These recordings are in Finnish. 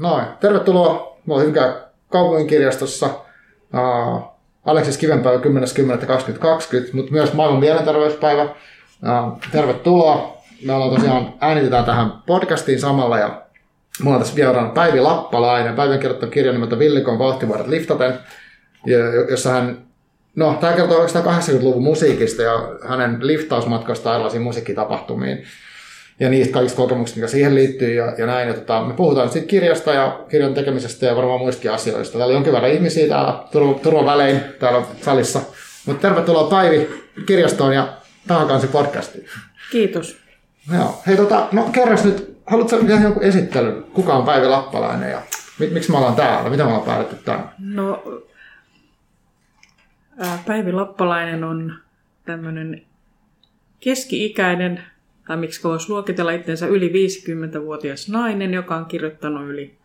Noin, tervetuloa. Mä oon Hyvinkään kaupunginkirjastossa. Uh, Aleksis Kivenpäivä 10.10.2020, mutta myös maailman mielenterveyspäivä. Uh, tervetuloa. Me ollaan tosiaan äänitetään tähän podcastiin samalla ja mulla on tässä vieraana Päivi Lappalainen. Päivi on kirjoittanut kirjan nimeltä Villikon vauhtivuodet liftaten, jossa hän No, tämä kertoo oikeastaan 80-luvun musiikista ja hänen liftausmatkastaan erilaisiin musiikkitapahtumiin ja niistä kaikista kokemuksista, mikä siihen liittyy ja, ja näin. Ja tota, me puhutaan nyt siitä kirjasta ja kirjan tekemisestä ja varmaan muistakin asioista. Täällä on jonkin verran ihmisiä täällä turva, välein täällä salissa. Mutta tervetuloa Päivi kirjastoon ja tähän kanssa podcastiin. Kiitos. Joo. Hei, tota, no kerros nyt, haluatko tehdä jonkun esittelyn? Kuka on Päivi Lappalainen ja miksi me ollaan täällä? Mitä me ollaan päätetty tänne? No, Päivi Lappalainen on tämmöinen keski-ikäinen tai miksi voisi luokitella itsensä yli 50-vuotias nainen, joka on kirjoittanut yli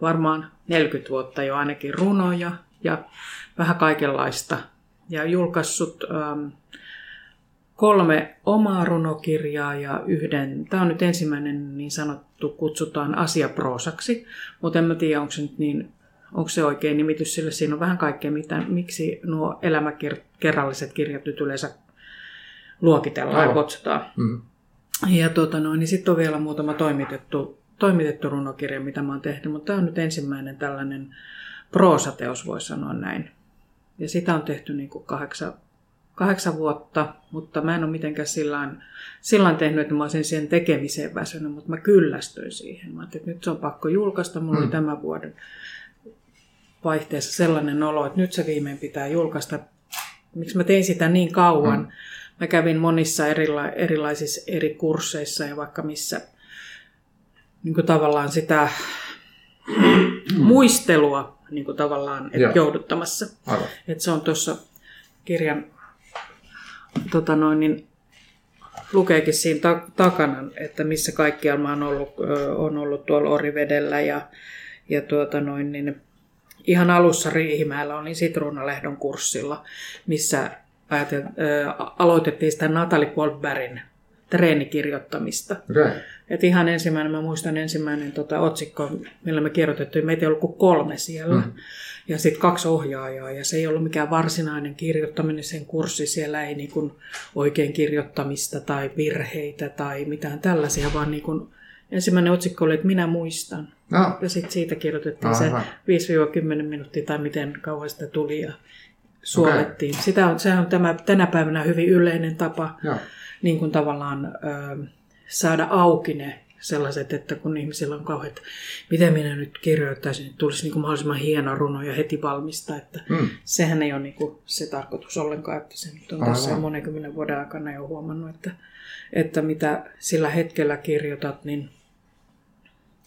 varmaan 40 vuotta jo ainakin runoja ja vähän kaikenlaista. Ja julkaissut ähm, kolme omaa runokirjaa ja yhden, tämä on nyt ensimmäinen niin sanottu, kutsutaan asiaproosaksi, mutta en mä tiedä, onko se nyt niin onko se oikein nimitys, sillä siinä on vähän kaikkea, mitä, miksi nuo elämäkerralliset kirjat nyt yleensä luokitellaan Aivan. ja kutsutaan. Mm. Ja tuota noin, niin sitten on vielä muutama toimitettu, toimitettu runokirja, mitä mä oon tehnyt, mutta tämä on nyt ensimmäinen tällainen proosateos, voi sanoa näin. Ja sitä on tehty niin kuin kahdeksan, kahdeksan vuotta, mutta mä en ole mitenkään sillään, sillään tehnyt, että mä olisin siihen tekemiseen väsynyt, mutta mä kyllästyin siihen. Mä että nyt se on pakko julkaista, mulla mm. oli tämän vuoden vaihteessa sellainen olo, että nyt se viimein pitää julkaista. Miksi mä tein sitä niin kauan? Mm Mä kävin monissa erila- erilaisissa eri kursseissa ja vaikka missä niin kuin tavallaan sitä muistelua niin kuin tavallaan et jouduttamassa. Et se on tuossa kirjan tota noin, niin, lukeekin siinä ta- takana, että missä kaikkialla mä oon ollut, on ollut tuolla Orivedellä ja, ja tuota noin, niin, ihan alussa Riihimäellä olin Sitruunalehdon kurssilla, missä ajatell, äh, aloitettiin sitä Natalie Goldbergin treenikirjoittamista. Okay. Et ihan ensimmäinen, mä muistan ensimmäinen tota, otsikko, millä me kirjoitettiin, meitä ei ollut kuin kolme siellä. Mm. Ja sitten kaksi ohjaajaa, ja se ei ollut mikään varsinainen kirjoittaminen, sen kurssi, siellä ei niin kuin oikein kirjoittamista tai virheitä tai mitään tällaisia, vaan niin kuin, ensimmäinen otsikko oli, että minä muistan. No. Ja sitten siitä kirjoitettiin Aha. se 5-10 minuuttia tai miten kauan sitä tuli. Ja suolettiin. Okay. Sitä on, se on tämä, tänä päivänä hyvin yleinen tapa niin kuin tavallaan ö, saada auki ne sellaiset, että kun ihmisillä on kauhean, että miten minä nyt kirjoittaisin, niin tulisi niin kuin mahdollisimman hieno runo ja heti valmista. Että mm. Sehän ei ole niin kuin se tarkoitus ollenkaan, että se nyt on Aivan. tässä monenkymmenen vuoden aikana jo huomannut, että, että mitä sillä hetkellä kirjoitat, niin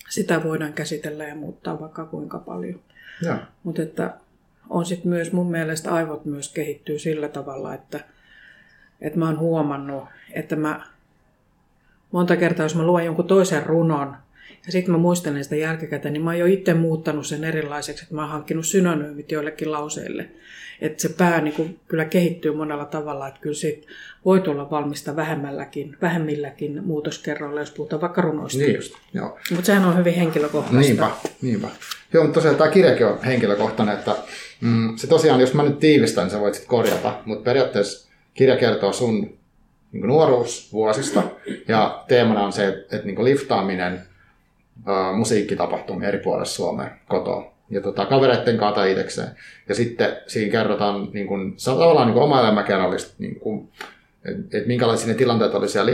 sitä voidaan käsitellä ja muuttaa vaikka kuinka paljon. Mutta että on sitten myös mun mielestä aivot myös kehittyy sillä tavalla, että, että mä oon huomannut, että mä monta kertaa, jos mä luen jonkun toisen runon, ja sitten mä muistelen sitä jälkikäteen, niin mä oon jo itse muuttanut sen erilaiseksi, että mä oon hankkinut synonyymit joillekin lauseille. Että se pää niin kuin, kyllä kehittyy monella tavalla, että kyllä siitä voi tulla valmista vähemmälläkin, vähemmilläkin muutoskerroilla, jos puhutaan vaikka runoista. Niin just, joo. Mutta sehän on hyvin henkilökohtaista. Niinpä, niinpä. Joo, mutta tosiaan tämä kirjakin on henkilökohtainen, että mm, se tosiaan, jos mä nyt tiivistän, niin sä voit sitten korjata, mutta periaatteessa kirja kertoo sun niin nuoruusvuosista ja teemana on se, että, että niin liftaaminen musiikkitapahtumia eri puolilla Suomea kotoa ja tota, kavereiden kanssa itsekseen. Ja sitten siinä kerrotaan niin kuin, tavallaan niin kuin oma elämäkerrallista, niin kuin, että et minkälaisia ne tilanteet oli siellä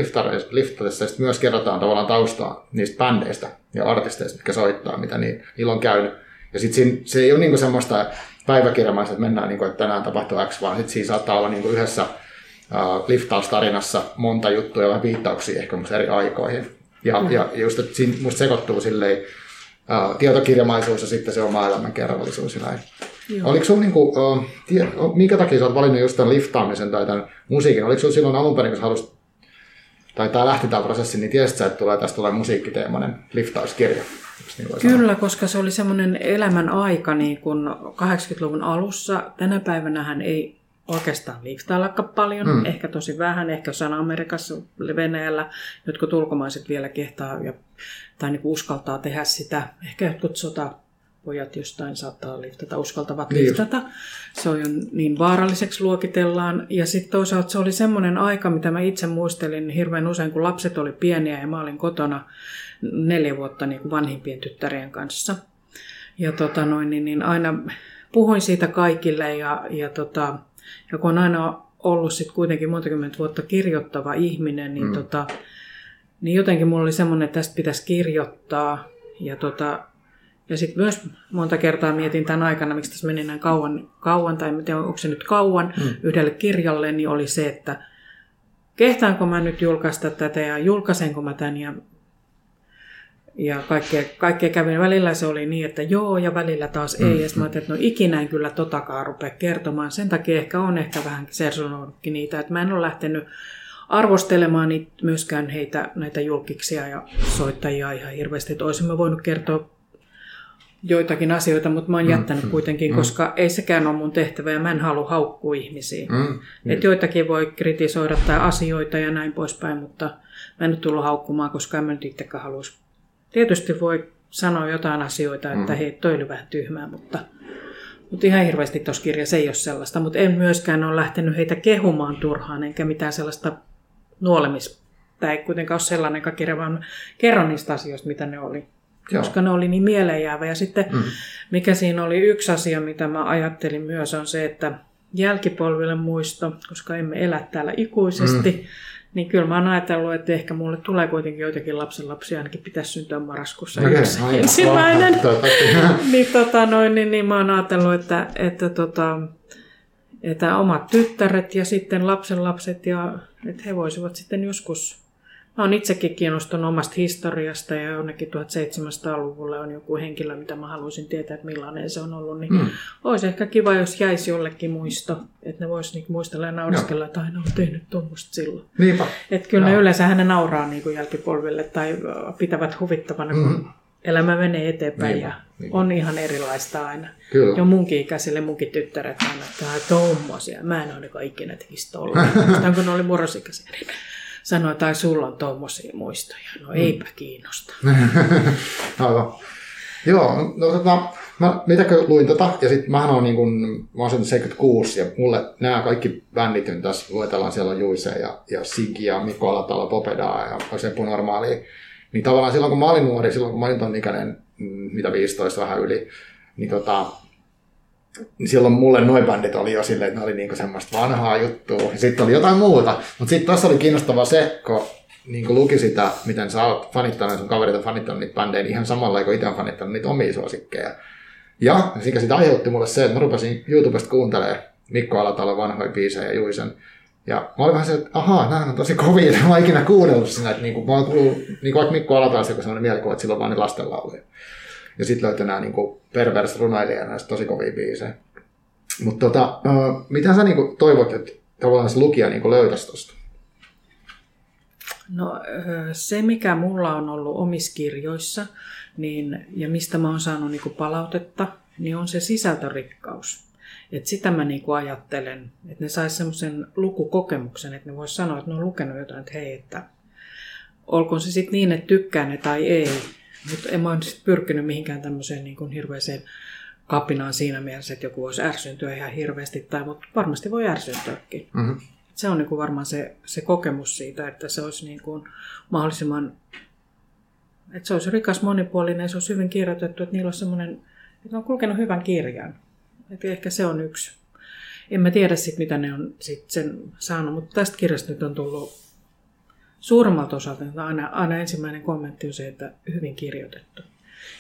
liftarissa, ja sitten myös kerrotaan tavallaan taustaa niistä bändeistä ja artisteista, mitkä soittaa, mitä niin, niillä on käynyt. Ja sitten se ei ole niin kuin semmoista päiväkirjamaista, että mennään, niin kuin, että tänään tapahtuu X, vaan sitten siinä saattaa olla niin kuin yhdessä uh, liftaustarinassa monta juttua ja vähän viittauksia ehkä eri aikoihin. Ja, mm. ja just, että siinä musta sekoittuu silleen, uh, tietokirjamaisuus ja sitten se oma elämän kerrallisuus ja näin. Joo. Oliko sun, niin kuin, tie, minkä takia sä oot valinnut just tämän liftaamisen tai tämän musiikin? Oliko sun silloin alun perin, kun halusit, tai tämä lähti tämä prosessi, niin tiesit sä, että tulee, tästä tulee musiikkiteemainen liftauskirja? Niin Kyllä, sanoa? koska se oli semmoinen elämän aika niin kuin 80-luvun alussa. Tänä päivänä hän ei oikeastaan liftaillakaan paljon, mm. ehkä tosi vähän, ehkä jossain Amerikassa, Venäjällä, jotkut ulkomaiset vielä kehtaa ja, tai niin uskaltaa tehdä sitä. Ehkä jotkut sota pojat jostain saattaa liftata, uskaltavat niin. liftata. Se on niin vaaralliseksi luokitellaan. Ja sitten toisaalta se oli semmoinen aika, mitä mä itse muistelin hirveän usein, kun lapset oli pieniä ja mä olin kotona neljä vuotta niin kuin vanhimpien tyttärien kanssa. Ja tota noin, niin, niin aina puhuin siitä kaikille ja, ja, tota, ja kun on aina ollut sit kuitenkin monta vuotta kirjoittava ihminen, niin, mm. tota, niin jotenkin mulla oli semmoinen, että tästä pitäisi kirjoittaa. Ja tota, ja sitten myös monta kertaa mietin tämän aikana, miksi tässä meni näin kauan, kauan tai en tiedä, onko se nyt kauan mm. yhdelle kirjalle, niin oli se, että kehtaanko mä nyt julkaista tätä ja julkaisenko mä tämän ja, ja kaikkea, kaikkea kävin. Välillä se oli niin, että joo ja välillä taas mm. ei. Ja sitten mä ajattelin, että no ikinä en kyllä totakaan rupea kertomaan. Sen takia ehkä on ehkä vähän sersonoinutkin niitä, että mä en ole lähtenyt arvostelemaan niitä, myöskään heitä, näitä julkiksia ja soittajia ihan hirveästi. Että olisimme voinut kertoa joitakin asioita, mutta mä oon mm, jättänyt mm, kuitenkin, mm. koska ei sekään ole mun tehtävä ja mä en halua haukkua ihmisiä. Mm, Et joitakin voi kritisoida tai asioita ja näin poispäin, mutta mä en nyt tullut haukkumaan, koska en mä nyt itsekään haluaisi. Tietysti voi sanoa jotain asioita, että mm. hei, toi oli vähän tyhmää, mutta, mutta ihan hirveästi tuossa kirjassa ei ole sellaista. Mutta en myöskään ole lähtenyt heitä kehumaan turhaan, enkä mitään sellaista nuolemis. Tämä ei kuitenkaan ole sellainen kirja, vaan kerron niistä asioista, mitä ne oli. Joo. koska ne oli niin mieleenjäävä. Ja sitten mm. mikä siinä oli yksi asia, mitä mä ajattelin myös, on se, että jälkipolville muisto, koska emme elä täällä ikuisesti, mm. niin kyllä mä oon ajatellut, että ehkä mulle tulee kuitenkin joitakin lapsenlapsia, ainakin pitäisi syntyä marraskuussa okay, aivan, ensimmäinen. niin, tota, noin, niin, niin mä oon ajatellut, että, että, tota, että omat tyttäret ja sitten lapsenlapset, ja että he voisivat sitten joskus Mä oon itsekin kiinnostunut omasta historiasta ja jonnekin 1700-luvulle on joku henkilö, mitä mä haluaisin tietää, että millainen se on ollut. Niin mm. olisi ehkä kiva, jos jäisi jollekin muisto, että ne voisi niinku muistella ja nauriskella, että aina on tehnyt tuommoista silloin. Niinpä. Että kyllä no. ne yleensä hänen nauraa niin kuin jälkipolville tai pitävät huvittavana, kun mm. elämä menee eteenpäin niinpä, ja niinpä. on ihan erilaista aina. Kyllä. Jo munkin ikäisille munkin tyttäret aina, että tommosia. Mä en ole niin ikinä tekisi tolla. kun ne oli murrosikäisiä sanoi, tai sulla on tuommoisia muistoja. No mm. eipä kiinnosta. Aivan. Joo, no tota, mä mitäkö luin tota, ja sitten mähän on niin kun, mä oon 76, ja mulle nämä kaikki bändit, tässä luetellaan, siellä on Juise ja, ja Sigi ja Mikko Alatalo, Popedaa ja Seppu Normaali. Niin tavallaan silloin kun mä olin nuori, silloin kun mä olin ton ikäinen, mm, mitä 15 vähän yli, niin tota, niin silloin mulle noin bändit oli jo silleen, että ne oli niinku semmoista vanhaa juttua. Ja sitten oli jotain muuta. Mutta sitten tässä oli kiinnostavaa se, kun niin luki sitä, miten sä oot fanittanut, sun kaverit on fanittanut niitä bändejä, niin ihan samalla kuin itse on fanittanut niitä omia suosikkeja. Ja mikä sitä aiheutti mulle se, että mä rupesin YouTubesta kuuntelemaan Mikko Alatalo vanhoja biisejä ja Juisen. Ja mä olin vähän se, että ahaa, nämä on tosi kovia, mä oon ikinä kuunnellut sinä, että niinku, mä oon kuullut, niin kuin Mikko Alatalo, on sellainen mielikuva, että silloin vaan ne lastenlauluja. Ja sitten löytyi nämä niinku pervers runailija näistä tosi kovia biisejä. Mutta tota, mitä sä niinku toivot, että tavallaan se lukija niinku löytäisi tuosta? No se, mikä mulla on ollut omissa kirjoissa niin, ja mistä mä oon saanut niinku palautetta, niin on se sisältörikkaus. Et sitä mä niinku ajattelen, että ne sais semmoisen lukukokemuksen, että ne vois sanoa, että ne on lukenut jotain, että hei, että olkoon se sitten niin, että tykkää ne tai ei, mutta en mä ole pyrkinyt mihinkään tämmöiseen niin kuin hirveäseen kapinaan siinä mielessä, että joku voisi ärsyntyä ihan hirveästi, tai, mutta varmasti voi ärsyntyäkin. Mm-hmm. Se on niin kuin varmaan se, se kokemus siitä, että se olisi niin kuin mahdollisimman, että se olisi rikas, monipuolinen ja se olisi hyvin kirjoitettu, että niillä on semmoinen, että on kulkenut hyvän kirjan. Että ehkä se on yksi. En mä tiedä sitten, mitä ne on sit sen saanut, mutta tästä kirjasta nyt on tullut suurimmalta osalta aina, aina ensimmäinen kommentti on se, että hyvin kirjoitettu.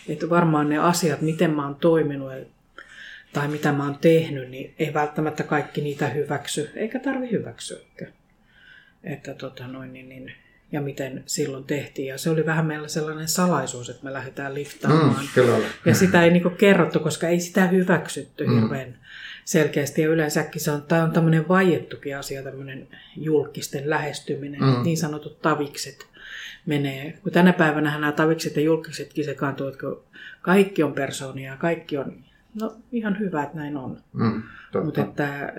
Että varmaan ne asiat, miten mä oon toiminut tai mitä mä oon tehnyt, niin ei välttämättä kaikki niitä hyväksy, eikä tarvi hyväksyä. Että tota noin, niin, niin, ja miten silloin tehtiin. Ja se oli vähän meillä sellainen salaisuus, että me lähdetään liftaamaan. Mm, kyllä. Ja sitä ei niinku kerrottu, koska ei sitä hyväksytty mm. hirveän selkeästi. Ja yleensäkin se on, tämä on tämmöinen vaiettukin asia, tämmöinen julkisten lähestyminen, mm. niin sanotut tavikset menee. Kun tänä päivänä nämä tavikset ja julkisetkin sekaantuvat, kun kaikki on persoonia, kaikki on, no ihan hyvä, että näin on. Mm, Mutta että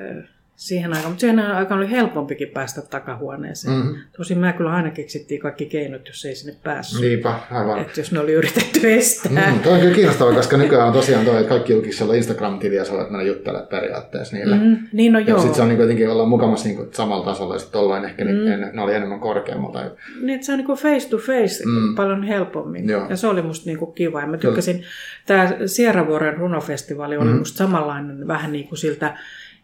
siihen aikaan, mutta siihen aikaan oli helpompikin päästä takahuoneeseen. Mm-hmm. Tosin mä kyllä aina keksittiin kaikki keinot, jos ei sinne päässyt. Niinpä, aivan. Että jos ne oli yritetty estää. Mm, toi on kyllä kiinnostavaa, koska nykyään on tosiaan toi, että kaikki julkisilla Instagram-tiliä sä voit mennä juttelemaan periaatteessa niille. Mm, niin no ja joo. sitten se on niin kuitenkin olla mukavasti niin samalla tasolla ja sitten ollaan ehkä mm. ne, ne, oli enemmän korkeammalla. Niin, että se on niin kuin face to face mm. paljon helpommin. Joo. Ja se oli musta niin kuin kiva. Ja mä tykkäsin, tämä Sierra-vuoren runofestivaali oli mm. musta samanlainen vähän niin kuin siltä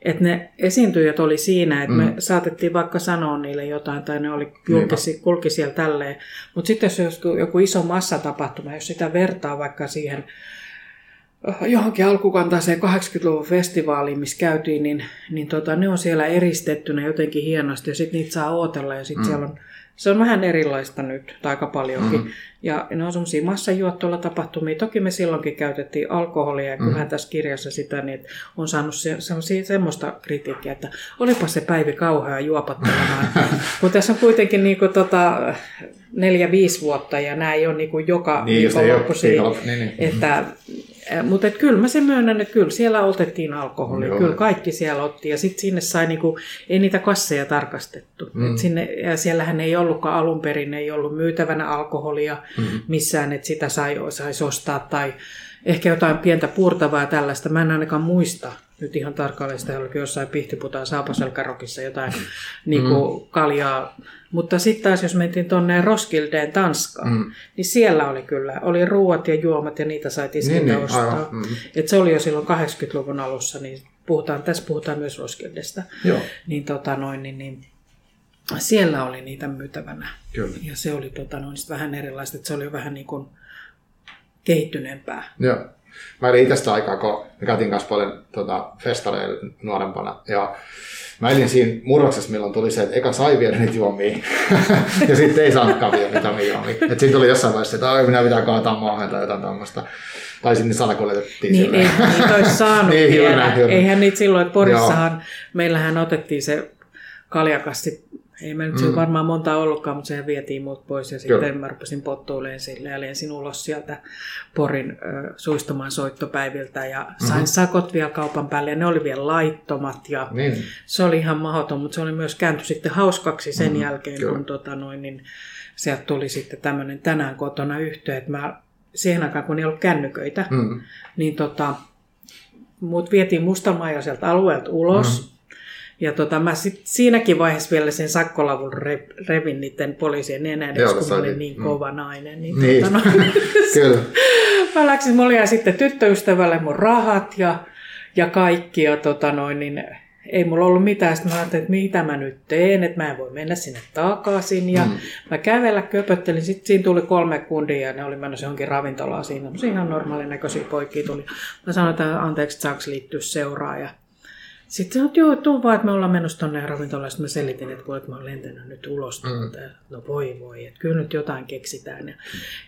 että ne esiintyjät oli siinä, että mm. me saatettiin vaikka sanoa niille jotain tai ne oli julkisi, kulki siellä tälleen. Mutta sitten jos joku iso massatapahtuma, jos sitä vertaa vaikka siihen äh, johonkin alkukantaiseen 80-luvun festivaaliin, missä käytiin, niin, niin tota, ne on siellä eristettynä jotenkin hienosti ja sitten niitä saa ootella ja sitten mm. siellä on se on vähän erilaista nyt, tai aika paljonkin. Mm. Ja ne on semmoisia massajuottoilla tapahtumia. Toki me silloinkin käytettiin alkoholia, ja kyllähän mm. tässä kirjassa sitä, niin että on saanut se, semmoista kritiikkiä, että olipa se päivi kauhea juopattelemaan. Kun tässä on kuitenkin niin kuin, tota, neljä-viisi vuotta, ja nämä ei ole niin kuin joka niin, viikonloppuisia. Niin, niin. Että mutta kyllä mä sen myönnän, että kyllä siellä otettiin alkoholia, Joo. kyllä kaikki siellä otti ja sitten sinne sai niinku, ei niitä kasseja tarkastettu. Mm. Et sinne, ja siellähän ei ollutkaan alun perin, ei ollut myytävänä alkoholia mm. missään, että sitä sai, saisi ostaa tai ehkä jotain pientä purtavaa tällaista. Mä en ainakaan muista nyt ihan tarkalleen sitä, oli jossain pihtiputaan saapaselkärokissa jotain mm. niin kuin kaljaa. Mutta sitten taas, jos mentiin tuonne Roskildeen Tanskaan, mm. niin siellä oli kyllä, oli ruuat ja juomat ja niitä tiskiltä niin, niin, ostaa. Mm. Et se oli jo silloin 80-luvun alussa, niin puhutaan, tässä puhutaan myös Roskildesta. Joo. Niin, tota noin, niin, niin siellä oli niitä myytävänä. Kyllä. Ja se oli tota noin, vähän erilaista, että se oli vähän niin kuin kehittyneempää. Joo. Mä elin itse aikaa, kun me käytiin kanssa paljon tota, festareilla nuorempana. Ja mä elin siinä murroksessa, milloin tuli se, että eka sai viedä niitä juomia, ja sitten ei saanutkaan viedä niitä juomia. Että siinä tuli jossain vaiheessa, että minä pitää kaataa maahan tai jotain tuommoista. Tai sinne salakuljetettiin. Niin, ei niitä olisi saanut niin, vielä. Eihän niitä silloin, että Porissahan, Joo. meillähän otettiin se kaljakassi ei me nyt mm. varmaan monta ollutkaan, mutta sehän vietiin muut pois ja sitten Kyllä. mä rupesin pottuilemaan sille ja lensin ulos sieltä Porin äh, suistumaan soittopäiviltä ja sain mm-hmm. sakot vielä kaupan päälle ja ne oli vielä laittomat ja niin. se oli ihan mahdoton, mutta se oli myös kääntyi sitten hauskaksi sen mm-hmm. jälkeen, Kyllä. kun tota noin, niin sieltä tuli sitten tämmöinen tänään kotona yhteen, että mä siihen aikaan, kun ei ollut kännyköitä, mm-hmm. niin tota, mut vietiin mustamajaiselta alueelta ulos, mm-hmm ja tota, mä sit siinäkin vaiheessa vielä sen sakkolavun re, revin niiden poliisien nenän, kun mä olin niin mm. kova nainen. Niin, niin. Tota, no, Kyllä. mä läksin, mulla jäi sitten tyttöystävälle mun rahat ja, ja kaikki. Ja tota noin, niin ei mulla ollut mitään. Sitten mä ajattelin, että mitä mä nyt teen, että mä en voi mennä sinne takaisin. Ja mm. mä kävellä köpöttelin. Sitten siinä tuli kolme kundia ja ne oli menossa johonkin ravintolaan siinä. Ihan normaalin näköisiä poikia tuli. Mä sanoin, että anteeksi, saako liittyä seuraa. Ja sitten sanoin, että joo, tuu vaan, että me ollaan menossa tuonne ravintolaan. Sitten mä selitin, että voi, että mä oon lentänyt nyt ulos. Mm. No voi voi, että kyllä nyt jotain keksitään. Ja,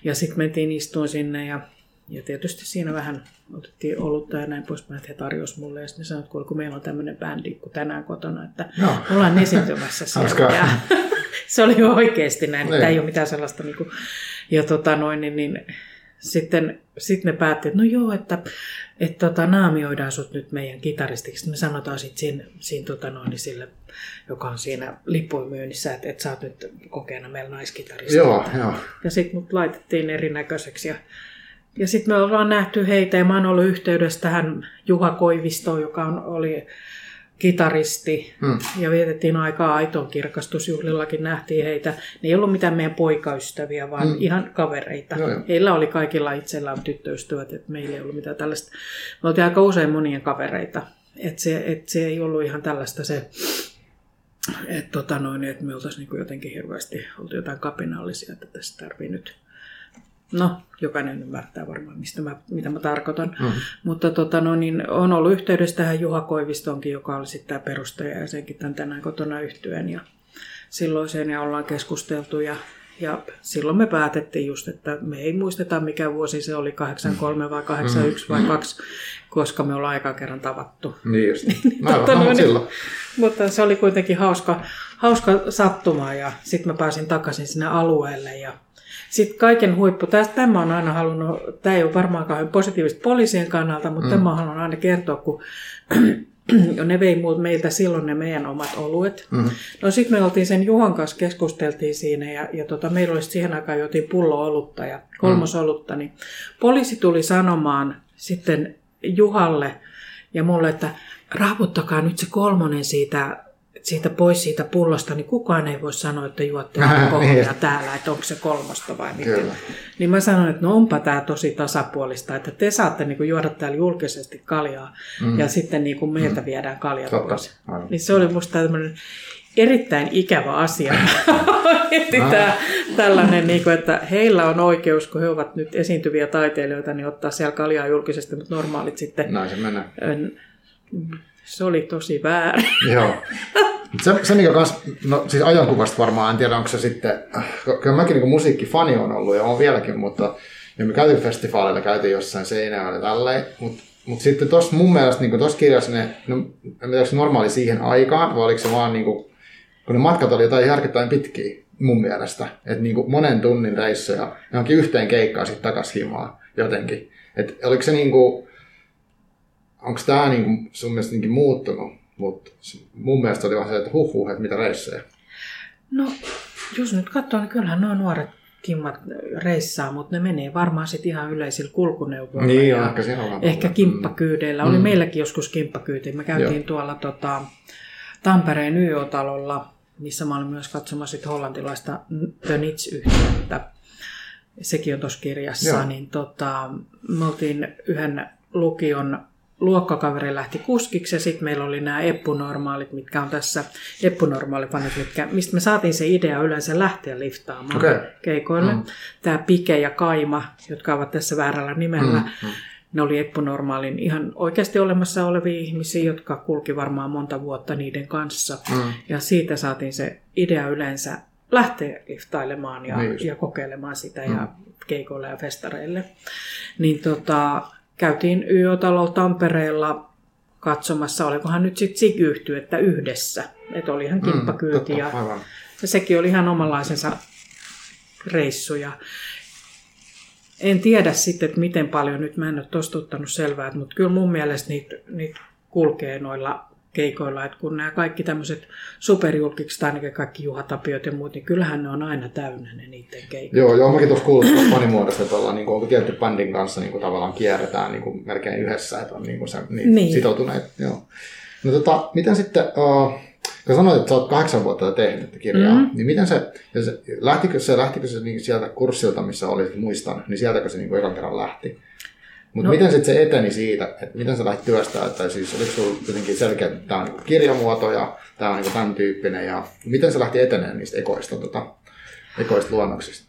ja sitten mentiin istuun sinne ja, ja tietysti siinä vähän otettiin olutta ja näin poispäin, että he tarjosivat mulle. Ja sitten ne sanoivat, että kun meillä on tämmöinen bändi kuin tänään kotona, että no. ollaan esiintymässä siellä. Ja, se oli jo oikeasti näin, että ei ole mitään sellaista. Niin kuin, ja tota noin, niin, niin sitten sit ne päätti, että no joo, että, että tota, naamioidaan sut nyt meidän kitaristiksi. Me sanotaan sitten siinä, siinä tota noin, niin sille, joka on siinä lippujen myynnissä, että, että sä oot nyt kokeena meillä naiskitaristi. Joo, joo. Ja sitten mut laitettiin erinäköiseksi ja ja sitten me ollaan nähty heitä ja mä oon ollut yhteydessä tähän Juha Koivistoon, joka on, oli kitaristi hmm. ja vietettiin aikaa Aiton kirkastusjuhlillakin, nähtiin heitä. Ne ei ollut mitään meidän poikaystäviä, vaan hmm. ihan kavereita. Joo, jo. Heillä oli kaikilla itsellään tyttöystävät, että meillä ei ollut mitään tällaista. Me oltiin aika usein monien kavereita. Että se, et se ei ollut ihan tällaista se, että tota noin, et me oltaisiin niin jotenkin hirveästi oltu jotain kapinallisia, että tässä tarvii nyt No, jokainen ymmärtää varmaan, mistä mä, mitä mä tarkoitan. Mm-hmm. Mutta tota, no, niin, on ollut yhteydessä tähän Juha Koivistonkin, joka oli sitten tämä perustaja ja senkin tämän tänään kotona yhtyen. Ja silloin sen ja ollaan keskusteltu ja, ja silloin me päätettiin just, että me ei muisteta mikä vuosi se oli, 83 vai 81 mm-hmm. vai 2, koska me ollaan aika kerran tavattu. Niin just. Mä tota, no, niin, silloin. Mutta se oli kuitenkin hauska, hauska sattuma ja sitten mä pääsin takaisin sinne alueelle ja sitten kaiken huippu, tämä on aina halunnut, tämä ei ole varmaankaan positiivista poliisien kannalta, mutta mm. tämä on halunnut aina kertoa, kun ne vei meiltä silloin ne meidän omat oluet. Mm-hmm. No sitten me oltiin sen Juhan kanssa, keskusteltiin siinä ja, ja tota, meillä oli siihen aikaan jotin pullo olutta ja kolmosolutta, mm. niin poliisi tuli sanomaan sitten Juhalle ja mulle, että raaputtakaa nyt se kolmonen siitä siitä pois siitä pullosta, niin kukaan ei voi sanoa, että juotte alkoholia niin. täällä, että onko se kolmosta vai mitä. Niin mä sanoin, että no onpa tämä tosi tasapuolista, että te saatte niin kuin juoda täällä julkisesti kaljaa mm. ja sitten niin kuin meiltä mm. viedään Totta. pois. Niin se oli musta tämmöinen erittäin ikävä asia. tämä, tällainen, niin kuin, että heillä on oikeus, kun he ovat nyt esiintyviä taiteilijoita, niin ottaa siellä kaljaa julkisesti, mutta normaalit sitten... Näin se menee. Se oli tosi väärin. Joo. Se, se mikä kans, no siis ajankuvasta varmaan, en tiedä onko se sitten, kyllä mäkin niin musiikkifani on ollut ja on vieläkin, mutta ja me käytiin festivaaleilla, käytiin jossain seinällä tälleen, mutta mut sitten tuossa mun mielestä niin tuossa kirjassa ne, no, se normaali siihen aikaan, vai oliko se vaan niin kuin, kun ne matkat oli jotain järkyttäen pitkiä mun mielestä, että niin monen tunnin reissuja johonkin yhteen keikkaan sitten takas himaa jotenkin. Että oliko se niin kuin, onko tämä niin kuin sun mielestä niin muuttunut mutta mun mielestä oli vaan se, että huh, huh että mitä reissejä. No, jos nyt katsoo, niin kyllähän nuo nuoret kimmat reissaa, mutta ne menee varmaan sitten ihan yleisillä kulkuneuvoilla. Niin, ja ehkä. Ehkä kimppakyydeillä. Mm. Oli meilläkin joskus kimppakyyti. Me käytiin Joo. tuolla tota, Tampereen YO-talolla, missä mä olin myös katsomassa sit hollantilaista The Nits-yhtiötä. Sekin on tuossa kirjassa. Joo. Niin tota, me oltiin yhden lukion luokkakaveri lähti kuskiksi ja sitten meillä oli nämä eppunormaalit, mitkä on tässä eppunormaalifanit, mitkä, mistä me saatiin se idea yleensä lähteä liftaamaan okay. keikoille. Mm. Tämä Pike ja Kaima, jotka ovat tässä väärällä nimellä, mm. Mm. ne oli eppunormaalin ihan oikeasti olemassa olevia ihmisiä, jotka kulki varmaan monta vuotta niiden kanssa. Mm. Ja siitä saatiin se idea yleensä lähteä liftailemaan ja, niin ja kokeilemaan sitä mm. ja keikoille ja festareille. Niin tota, käytiin YÖ-talolla Tampereella katsomassa, olikohan nyt sitten sig että yhdessä. Että oli ihan kimppakyyti mm, ja, ja sekin oli ihan omanlaisensa reissu. Ja en tiedä sitten, että miten paljon, nyt mä en ole tostuttanut selvää, mutta kyllä mun mielestä niitä, niitä kulkee noilla keikoilla, että kun nämä kaikki tämmöiset superjulkikset, ainakin kaikki Juhatapiot ja muut, niin kyllähän ne on aina täynnä ne niiden keikot. Joo, joo, mäkin tuossa kuullut fanimuodosta, että ollaan niin kuin, tietty bandin kanssa niin kuin, tavallaan kierretään niin kuin, melkein yhdessä, että on niin kuin, se, niin, niin. sitoutuneet. Joo. No tota, miten sitten, uh, kun sanoit, että sä oot kahdeksan vuotta tehnyt tätä kirjaa, mm-hmm. niin miten se, se lähtikö se, lähtikö se niin sieltä kurssilta, missä olit, muistan, niin sieltäkö se niin kuin ekan kerran lähti? Mutta no. miten sitten se eteni siitä, että miten sä lähdit työstää, että siis oliko sulla jotenkin selkeä, että tämä on niin kirjamuoto ja tämä on niin tämän tyyppinen ja miten se lähti etenemään niistä ekoista, tota, ekoista luonnoksista?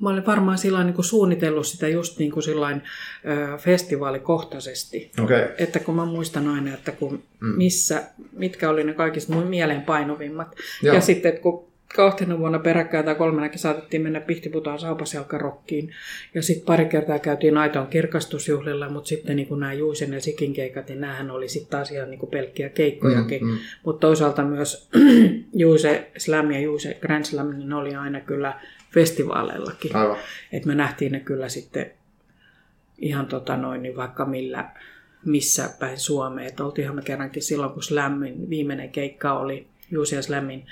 Mä olin varmaan sillä niin suunnitellut sitä just niin kuin sillain, ö, festivaalikohtaisesti. Okay. Että kun mä muistan aina, että kun mm. missä, mitkä oli ne kaikista mieleenpainovimmat. Joo. Ja sitten, että kun kahtena vuonna peräkkäin tai kolmenakin saatettiin mennä Pihtiputaan saupasjalkarokkiin. Ja sitten pari kertaa käytiin aitoon kirkastusjuhlilla, mutta sitten niin nämä Juisen ja Sikin keikat, niin näähän oli sitten taas ihan niin pelkkiä keikkojakin. Mm, mm. Mutta toisaalta myös Juise Slam ja Juise Grand Slam, niin oli aina kyllä festivaaleillakin. Että me nähtiin ne kyllä sitten ihan tota noin, niin vaikka millä, missä päin Suomeen. Että oltiinhan me kerrankin silloin, kun Slamin viimeinen keikka oli Juuse ja Slamin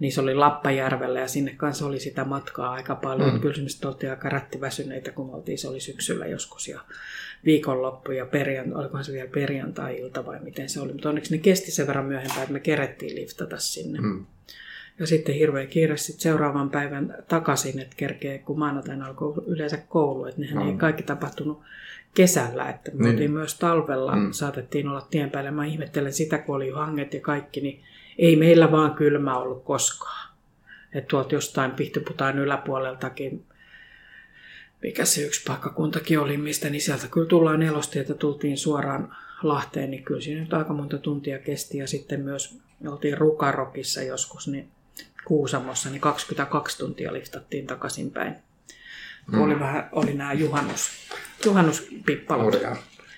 niin se oli Lappajärvellä ja sinne kanssa oli sitä matkaa aika paljon. Mm. Kyllä se oltiin aika rättiväsyneitä, kun me oltiin, se oli syksyllä joskus ja viikonloppu ja perjantai, olikohan se vielä perjantai-ilta vai miten se oli. Mutta onneksi ne kesti sen verran myöhempään, että me kerettiin liftata sinne. Mm. Ja sitten hirveä kiire sitten seuraavan päivän takaisin, että kerkee, kun maanantaina alkoi yleensä koulu, että nehän mm. ei kaikki tapahtunut kesällä, että me niin. myös talvella, mm. saatettiin olla tien päällä. Mä ihmettelen sitä, kun oli hanget ja kaikki, niin ei meillä vaan kylmä ollut koskaan. Että tuolta jostain Pihtiputaan yläpuoleltakin, mikä se yksi paikkakuntakin oli, mistä, niin sieltä kyllä tullaan että tultiin suoraan Lahteen, niin kyllä siinä nyt aika monta tuntia kesti. Ja sitten myös oltiin Rukarokissa joskus, niin Kuusamossa, niin 22 tuntia liftattiin takaisinpäin. Mm. Oli, vähän, oli nämä juhannus, juhannuspippalot.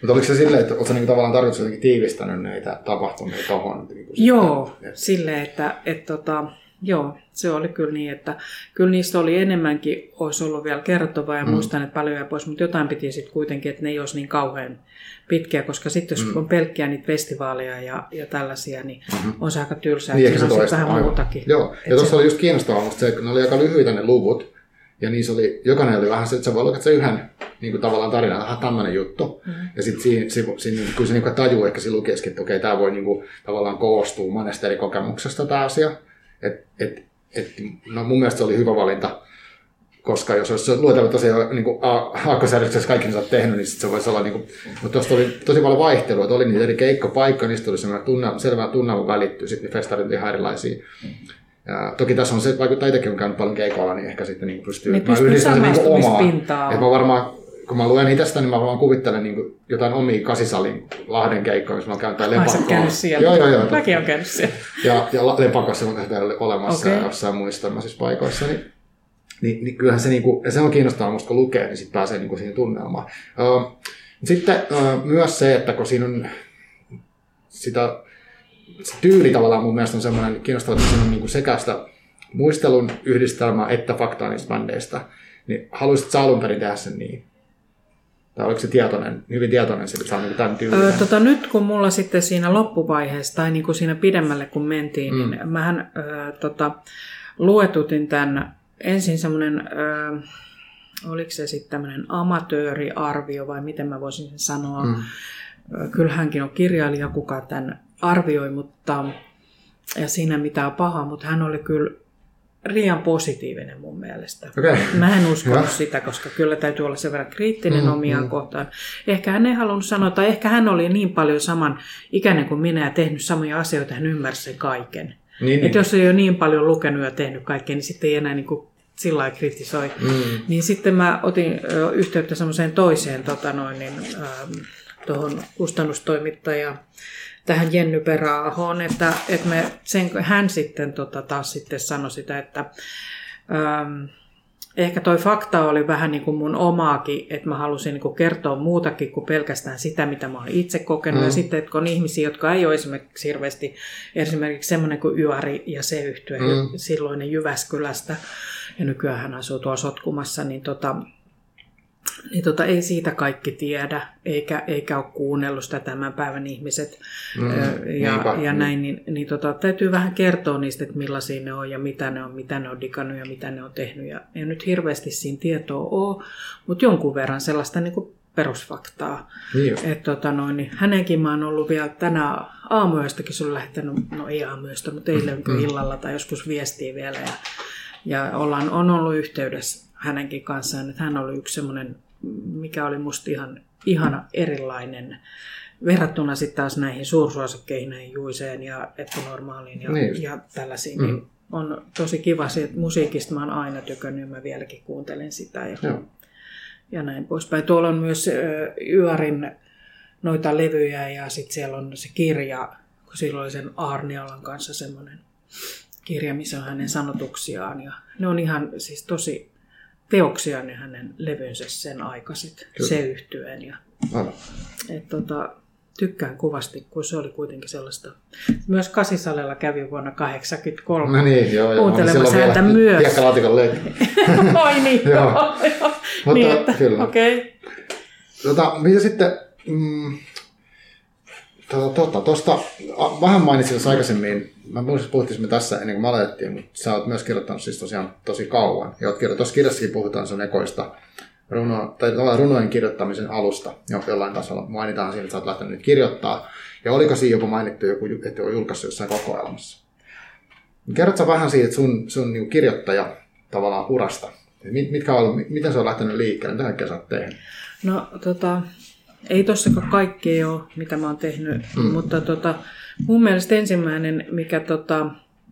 Mutta oliko se silleen, että oletko niinku tavallaan tarkoitus jotenkin tiivistänyt näitä tapahtumia tuohon? Niin Joo, silleen, että, että tota, Joo, se oli kyllä niin, että kyllä niistä oli enemmänkin, olisi ollut vielä kerrottavaa ja mm. muistan, että paljon ja pois, mutta jotain piti sitten kuitenkin, että ne ei olisi niin kauhean pitkiä, koska sitten jos mm. on pelkkiä niitä festivaaleja ja, ja tällaisia, niin mm-hmm. on se aika tylsää, niin, että on vähän muutakin. Joo, ja tuossa oli just kiinnostavaa musta se, että ne oli aika lyhyitä ne luvut, ja niissä oli, jokainen oli vähän se, että sä voi lukea yhden niin kuin tavallaan tarina, että tämmöinen juttu. Mm-hmm. Ja sitten siinä, siinä, siinä, kun se niin tajuu ehkä se lukieskin, että okei, tämä voi niin kuin, tavallaan koostua monesta eri kokemuksesta tämä asia. Et, et, et, no mun mielestä se oli hyvä valinta, koska jos olisi luetellut tosiaan niin aakkosäädöksessä kaikki mitä olet tehnyt, niin se voisi olla, niin kuin, mutta tuosta oli tosi paljon vaihtelua, että oli niitä eri keikkapaikkoja, niistä tuli sellainen tunne, selvä tunnelma välittyy, sitten ne festarit oli ihan erilaisia. Ja toki tässä on se, että vaikuttaa itsekin on käynyt paljon keikoilla, niin ehkä sitten niin pystyy, niin pystyy sen niin omaa. Että mä varmaan kun mä luen itsestä, niin mä vaan kuvittelen niin jotain omia kasisalin Lahden keikkoja, missä mä käyn tai lepakkoa. käynyt siellä? Joo, joo, joo. Mäkin on käynyt siellä. Ja, ja lepakossa on vielä olemassa okay. jossain muissa tämmöisissä paikoissa. Niin, niin, niin kyllähän se, niin kuin, ja se on kiinnostavaa musta, kun lukee, niin sitten pääsee niin kuin siihen tunnelmaan. Uh, sitten uh, myös se, että kun siinä on sitä, tyyli tavallaan mun mielestä on semmoinen kiinnostava, että siinä on niin kuin sekä sitä muistelun yhdistelmää että faktaa niistä bändeistä, niin haluaisit sä alun perin tehdä sen niin? Tai oliko se tietoinen, hyvin tietoinen että saa niin tämän tyylinen? Öö, tota, nyt kun mulla sitten siinä loppuvaiheessa tai niin kuin siinä pidemmälle kun mentiin, niin mm. niin mähän öö, tota, luetutin tämän ensin semmoinen, öö, oliko se sitten tämmöinen amatööriarvio vai miten mä voisin sen sanoa. Mm. Kyllä hänkin on kirjailija, kuka tämän arvioi, mutta ja siinä mitään pahaa, mutta hän oli kyllä liian positiivinen mun mielestä. Okay. Mä en uskonut sitä, koska kyllä täytyy olla sen verran kriittinen mm, omiaan mm. kohtaan. Ehkä hän ei halunnut sanoa, tai ehkä hän oli niin paljon saman ikäinen kuin minä ja tehnyt samoja asioita, hän ymmärsi kaiken. Niin, että niin. jos ei ole niin paljon lukenut ja tehnyt kaikkea, niin sitten ei enää niin kuin sillä lailla kritisoi. Mm. Niin sitten mä otin yhteyttä semmoiseen toiseen tota noin, niin, ähm, tuohon kustannustoimittajaan tähän Jenny Peraahoon, että, että me sen, hän sitten tota, taas sitten sanoi sitä, että ähm, ehkä toi fakta oli vähän niin kuin mun omaakin, että mä halusin niin kuin kertoa muutakin kuin pelkästään sitä, mitä mä olen itse kokenut. Mm. Ja sitten, että on ihmisiä, jotka ei ole esimerkiksi hirveästi, esimerkiksi semmoinen kuin Yari ja se yhtyä, mm. silloinen Jyväskylästä, ja nykyään hän asuu tuolla Sotkumassa, niin tota, niin tota, ei siitä kaikki tiedä, eikä, eikä ole kuunnellut sitä tämän päivän ihmiset mm, ja, ja näin, niin, niin tota, täytyy vähän kertoa niistä, että millaisia ne on ja mitä ne on, mitä ne on digannut ja mitä ne on tehnyt. Ja ei nyt hirveästi siinä tietoa ole, mutta jonkun verran sellaista niin kuin perusfaktaa. Niin että tota noin, niin hänenkin mä oon ollut vielä tänä aamuyöstäkin sulle lähettänyt, no ei aamuyöstä, mutta eilen mm. illalla tai joskus viestiä vielä. Ja, ja ollaan, on ollut yhteydessä hänenkin kanssaan, että hän oli yksi semmoinen, mikä oli musta ihan ihana erilainen verrattuna sitten taas näihin suursuosikkeihin, näihin Juiseen ja Eppu-normaaliin ja, niin ja tällaisiin, mm. niin on tosi kiva se, että musiikista mä oon aina tykännyt mä vieläkin kuuntelen sitä ja, Joo. ja näin poispäin. Tuolla on myös Yörin noita levyjä ja sitten siellä on se kirja, kun silloin oli sen Arnialan kanssa semmoinen kirja, missä on hänen sanotuksiaan ja ne on ihan siis tosi teoksia ne hänen levynsä sen aikaiset, Kyllä. se yhtyeen. Ja, et, tota, tykkään kovasti, kun se oli kuitenkin sellaista. Myös Kasisalella kävi vuonna 1983 no niin, joo, joo. kuuntelemassa häntä myös. Hiekkalaatikon Oi niin, joo. joo. Mutta, niin, että, kyllä. okei. Okay. Tota, mitä sitten, mm, Tuosta, tuosta, vähän mainitsin tässä aikaisemmin, mä muistin, puhuttiin tässä ennen kuin me aloitettiin, mutta sä oot myös kirjoittanut siis tosiaan tosi kauan. Ja oot tuossa kirjassakin puhutaan sun ekoista runo, tai runojen kirjoittamisen alusta, jollain tasolla mainitaan siinä, että sä oot lähtenyt nyt kirjoittaa. Ja oliko siinä joku mainittu joku, että on julkaissut jossain kokoelmassa? Kerrotko vähän siitä sun, sun niin kirjoittaja tavallaan urasta? Mitkä on, miten se on lähtenyt liikkeelle? Mitä kaikkea sä oot tehnyt? No tota, ei tossakaan kaikkea ole, mitä mä oon tehnyt, mm. mutta tota, mun mielestä ensimmäinen, mikä tota,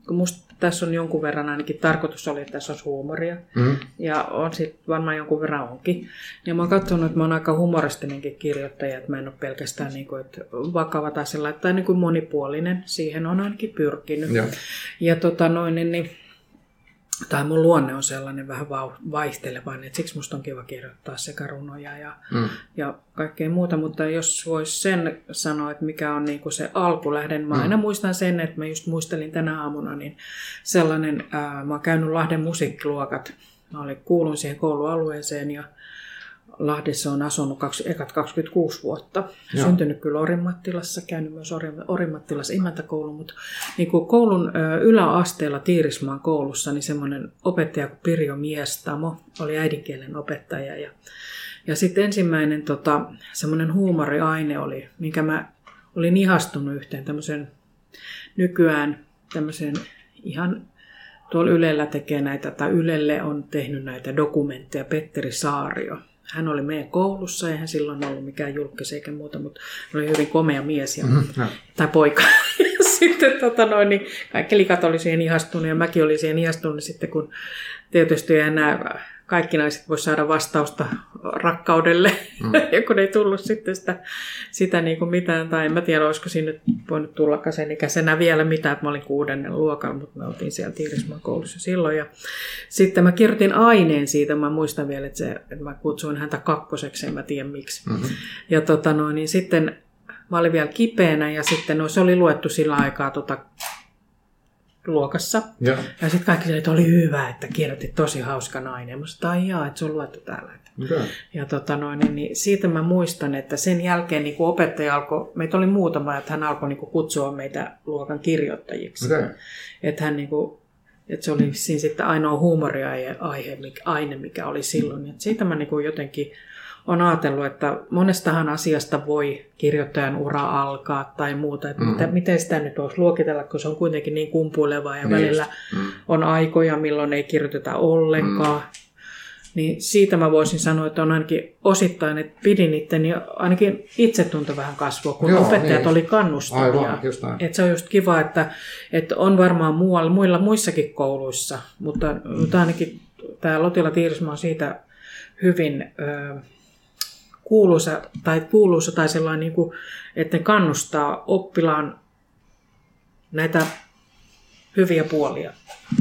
kun musta tässä on jonkun verran ainakin tarkoitus oli, että tässä olisi huumoria. Mm. Ja on sitten varmaan jonkun verran onkin. Ja mä oon katsonut, että mä oon aika humoristinenkin kirjoittaja, että mä en ole pelkästään niin kuin, että vakava tai sellainen, tai niin kuin monipuolinen. Siihen on ainakin pyrkinyt. Ja, ja tota noin, niin, niin tai mun luonne on sellainen vähän vaihtelevainen, että siksi musta on kiva kirjoittaa sekä runoja ja, mm. ja kaikkea muuta, mutta jos voisi sen sanoa, että mikä on niinku se alkulähden, mä aina mm. muistan sen, että mä just muistelin tänä aamuna, niin sellainen, ää, mä oon käynyt Lahden musiikkiluokat, mä olin, kuulun siihen koulualueeseen ja Lahdessa on asunut kaksi, ekat 26 vuotta. Joo. Syntynyt kyllä Orimattilassa, käynyt myös Orimattilassa imäntäkoulu, mutta niin kuin koulun yläasteella Tiirismaan koulussa, niin semmoinen opettaja kuin Pirjo Miestamo oli äidinkielen opettaja. Ja, ja sitten ensimmäinen tota, semmoinen huumoriaine oli, minkä mä olin ihastunut yhteen tämmöisen nykyään tämmöisen ihan tuolla Ylellä tekee näitä, tai Ylelle on tehnyt näitä dokumentteja, Petteri Saario hän oli meidän koulussa, eihän silloin ollut mikään julkis eikä muuta, mutta hän oli hyvin komea mies ja, mm-hmm. tai poika. ja sitten tota noin, niin kaikki likat oli siihen ihastunut ja mäkin olin siihen ihastunut sitten, kun tietysti enää kaikki naiset voisivat saada vastausta rakkaudelle, mm. ja kun ei tullut sitten sitä, sitä niin kuin mitään, tai en mä tiedä, olisiko siinä nyt voinut tulla sen ikäisenä vielä mitään, että mä olin kuudennen luokalla, mutta me oltiin siellä Tiirismaan koulussa silloin, ja sitten mä kirjoitin aineen siitä, mä muistan vielä, että, se, että mä kutsuin häntä kakkoseksi, en mä tiedä miksi. Mm-hmm. Ja tota noin, niin sitten mä olin vielä kipeänä, ja sitten no, se oli luettu sillä aikaa tota luokassa. Ja, ja sitten kaikki sanoivat, että oli hyvä, että kirjoitit tosi hauska nainen. Mä sanoin, että että se on luettu täällä. Okay. Ja tota noin, niin, niin siitä mä muistan, että sen jälkeen niin opettaja alkoi, meitä oli muutama, että hän alkoi niin kutsua meitä luokan kirjoittajiksi. Okay. Että hän niin kuin, että se oli siinä sitten ainoa huumoriaihe, aine, mikä oli silloin. Et siitä mä niin jotenkin on ajatellut, että monestahan asiasta voi kirjoittajan ura alkaa tai muuta, että mm. mitä, miten sitä nyt voisi luokitella, kun se on kuitenkin niin kumpuilevaa ja niin välillä mm. on aikoja, milloin ei kirjoiteta ollenkaan. Mm. Niin siitä mä voisin sanoa, että on ainakin osittain, että pidin itteni, ainakin itsetunto vähän kasvoi, kun Joo, opettajat niin. oli kannustavia. Aivan, just näin. Että se on just kiva, että, että on varmaan muualla, muilla muissakin kouluissa, mutta, mutta ainakin tämä Lotila Tiirisma on siitä hyvin... Ö, kuuluisa tai, kuuluisa tai sellainen, niin kuin, että ne kannustaa oppilaan näitä hyviä puolia.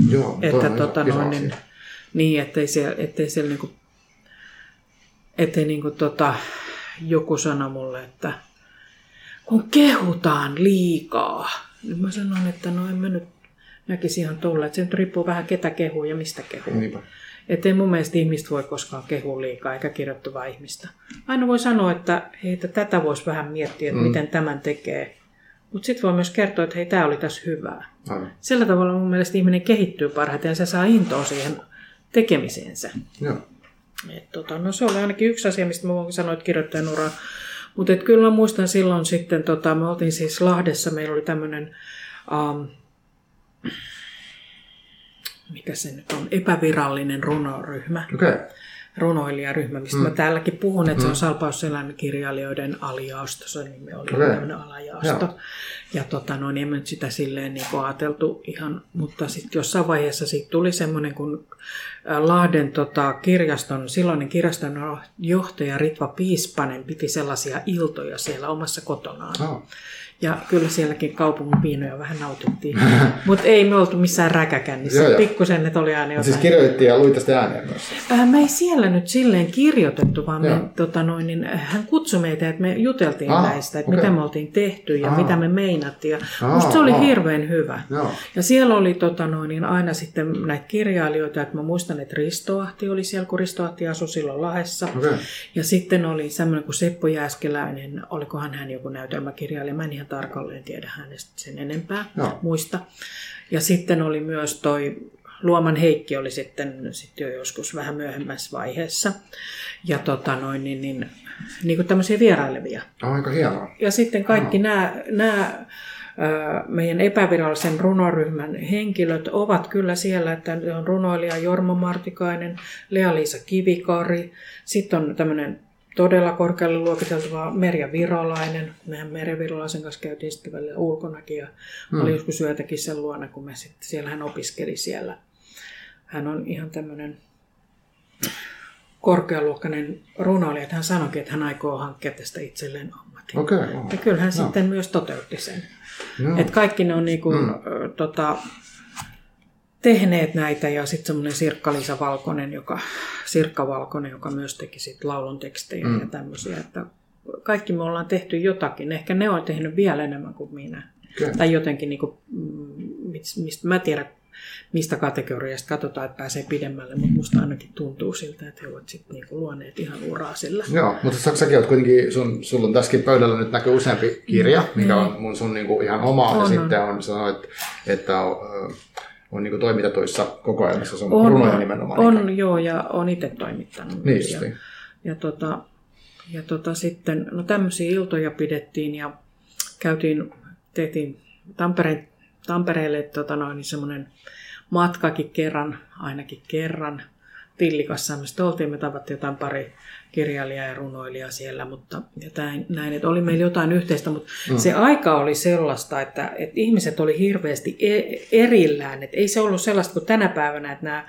Joo, että tota, noin, niin, niin, ettei siellä, ettei siellä niin kuin, ettei niin kuin, tota, joku sano mulle, että kun kehutaan liikaa, niin mä sanon, että no en mä nyt näkisi ihan tulla. Että se nyt riippuu vähän ketä kehuu ja mistä kehuu. Niinpä. Että ei mun mielestä ihmistä voi koskaan kehua liikaa eikä kirjoittavaa ihmistä. Aina voi sanoa, että hei, että tätä voisi vähän miettiä, että mm. miten tämän tekee. Mutta sitten voi myös kertoa, että hei, tämä oli tässä hyvää. Aivan. Sillä tavalla mun mielestä ihminen kehittyy parhaiten ja se saa intoa siihen tekemiseensä. Joo. Et, tota, no se oli ainakin yksi asia, mistä mä voin sanoa, että kirjoittajan ura. Mutta kyllä mä muistan silloin sitten, tota, me oltiin siis Lahdessa, meillä oli tämmöinen um, mikä se nyt on, epävirallinen runoryhmä. Okay. Runoilijaryhmä, mistä mm. mä täälläkin puhun, että mm. se on mm. Salpausselän kirjailijoiden alijaosto, se nimi oli okay. tämmöinen alajaosto. Ja, ja tota, no, niin en nyt sitä silleen niin ajateltu ihan, mutta sitten jossain vaiheessa siitä tuli semmoinen, kun Lahden tota, kirjaston, silloinen kirjaston johtaja Ritva Piispanen piti sellaisia iltoja siellä omassa kotonaan. Oh. Ja kyllä sielläkin kaupungin viinoja vähän nautittiin. Mutta ei me oltu missään räkäkännissä. Pikkusen ne oli aina jotain. Siis kirjoitettiin ja luitte sitä ääniä kanssa? Äh, me ei siellä nyt silleen kirjoitettu, vaan me, tota noin, niin, hän kutsui meitä, että me juteltiin ah, näistä, että okay. mitä me oltiin tehty ja ah. mitä me meinattiin. Ja ah, musta se oli ah. hirveän hyvä. Joo. Ja siellä oli tota noin, niin aina sitten näitä kirjailijoita, että mä muistan, että Risto Ahti oli siellä, kun Risto Ahti asui silloin Lahessa. Okay. Ja sitten oli semmoinen kuin Seppo Jääskeläinen, olikohan hän joku näytelmäkirjailija, mä en ihan tarkalleen tiedä hänestä sen enempää no. muista. Ja sitten oli myös toi Luoman Heikki oli sitten, sitten jo joskus vähän myöhemmässä vaiheessa. Ja tota noin, niin, niin, niin kuin tämmöisiä vierailevia. Aika hienoa. Ja sitten kaikki no. nämä, nämä meidän epävirallisen runoryhmän henkilöt ovat kyllä siellä, että on runoilija Jorma Martikainen, Lea-Liisa Kivikari, sitten on tämmöinen todella korkealle luokiteltava Merja Virolainen. Mehän Merja Virolaisen kanssa käytiin sitten välillä ulkonakin ja hmm. oli joskus syötäkin sen luona, kun me sitten, siellä hän opiskeli siellä. Hän on ihan tämmöinen korkealuokkainen runoilija, että hän sanoikin, että hän aikoo hankkia tästä itselleen ammatin. Okay, Ja kyllä hän no. sitten myös toteutti sen. No. Että kaikki ne on niin kuin, mm. tota, tehneet näitä ja sitten semmoinen Sirkka-Liisa Valkonen, joka, Sirkka Valkonen, joka myös teki sit laulun tekstejä mm. ja tämmöisiä, että kaikki me ollaan tehty jotakin. Ehkä ne on tehnyt vielä enemmän kuin minä. Okay. Tai jotenkin, niin kuin, mm, mistä mä tiedän, mistä kategoriasta katsotaan, että pääsee pidemmälle, mutta musta ainakin tuntuu siltä, että he ovat sitten niinku luoneet ihan uraa sillä. Joo, mutta säkin olet kuitenkin, sun, sulla on tässäkin pöydällä nyt näkyy useampi kirja, mikä mm. on mun sun niinku ihan oma, on, ja sitten on sanoit, että, että on, on niinku toimitetuissa kokoelmissa sun on, runoja nimenomaan. On, niin. joo, ja on itse toimittanut. Niin, ja, ja, tota, ja tota, sitten, no tämmöisiä iltoja pidettiin ja käytiin, tehtiin Tampereen, Tampereelle tota noin, niin semmoinen matkakin kerran, ainakin kerran. Tillikassa me oltiin, me tavattiin jotain pari kirjailijaa ja runoilijaa siellä, mutta jotain, näin, että oli meillä jotain yhteistä, mutta mm. se aika oli sellaista, että, että ihmiset oli hirveästi e- erillään, että ei se ollut sellaista kuin tänä päivänä, että nämä,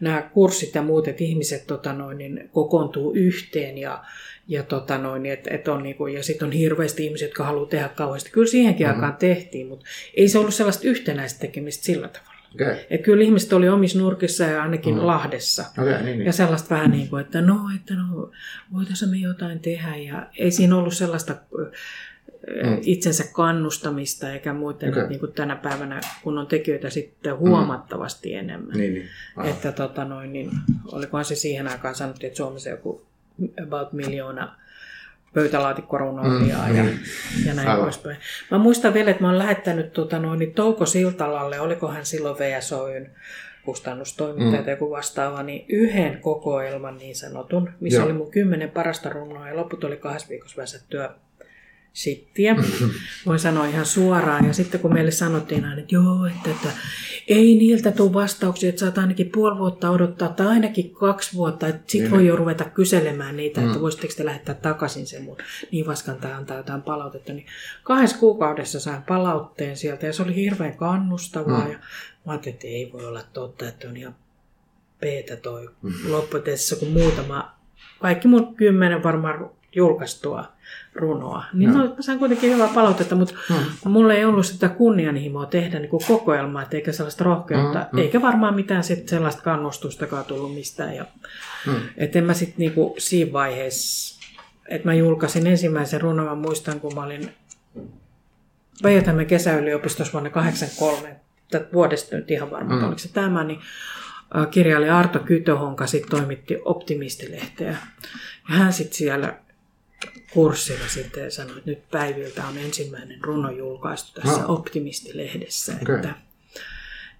nämä kurssit ja muut, että ihmiset tota noin, niin kokoontuu yhteen ja, ja, tota noin, et, et on niinku, ja sitten on hirveästi ihmisiä, jotka haluaa tehdä kauheasti. Kyllä siihenkin mm-hmm. aikaan tehtiin, mutta ei se ollut sellaista yhtenäistä tekemistä sillä tavalla. Okay. Et kyllä ihmiset oli omissa nurkissa ja ainakin mm. Lahdessa. Okay, niin, niin. Ja sellaista vähän niin kuin, että no, että no, voitaisiin me jotain tehdä. Ja ei siinä ollut sellaista mm. itsensä kannustamista eikä muuten, okay. niin kuin tänä päivänä, kun on tekijöitä sitten huomattavasti mm. enemmän. Niin, niin. Että tota noin, niin, olikohan se siihen aikaan sanottu, että Suomessa joku about miljoona pöytälaatikkorunoilijaa mm, ja, niin. ja näin Aivan. poispäin. Mä muistan vielä, että mä oon lähettänyt tota, noin, niin Touko Siltalalle, olikohan silloin VSOyn kustannustoimittaja mm. tai joku vastaava, niin yhden kokoelman niin sanotun, missä Joo. oli mun kymmenen parasta runoa ja loput oli kahdessa viikossa väsättyä shittiä. Voin sanoa ihan suoraan. Ja sitten kun meille sanottiin aina, että joo, että, että ei niiltä tule vastauksia, että saat ainakin puoli vuotta odottaa tai ainakin kaksi vuotta, että sitten voi jo ruveta kyselemään niitä, että mm. voisitteko te lähettää takaisin sen mun niin vaskan tai antaa jotain palautetta. Niin kahdessa kuukaudessa sain palautteen sieltä ja se oli hirveän kannustavaa. Mm. Ja mä ajattelin, että ei voi olla totta, että on ihan peetä toi mm. lopputeessa, kun muutama, kaikki mun kymmenen varmaan julkaistua runoa. Niin no. mä sain kuitenkin hyvää palautetta, mutta mm. mulla ei ollut sitä kunnianhimoa tehdä niin kuin kokoelmaa, eikä sellaista rohkeutta, mm, eikä varmaan mitään sit sellaista kannustustakaan tullut mistään. Ja, mm. Et en mä sitten niinku siinä vaiheessa, että mä julkaisin ensimmäisen runon, mä muistan kun mä olin päijät kesäyliopistossa vuonna 1983, tätä vuodesta nyt ihan varma, mm. oliko se tämä, niin kirjailija Arto Kytöhonka sitten toimitti Optimistilehteä. Ja hän sitten siellä kurssilla sitten ja sanoi, että nyt Päiviltä on ensimmäinen runo julkaistu tässä no. Optimistilehdessä. Okay. Että,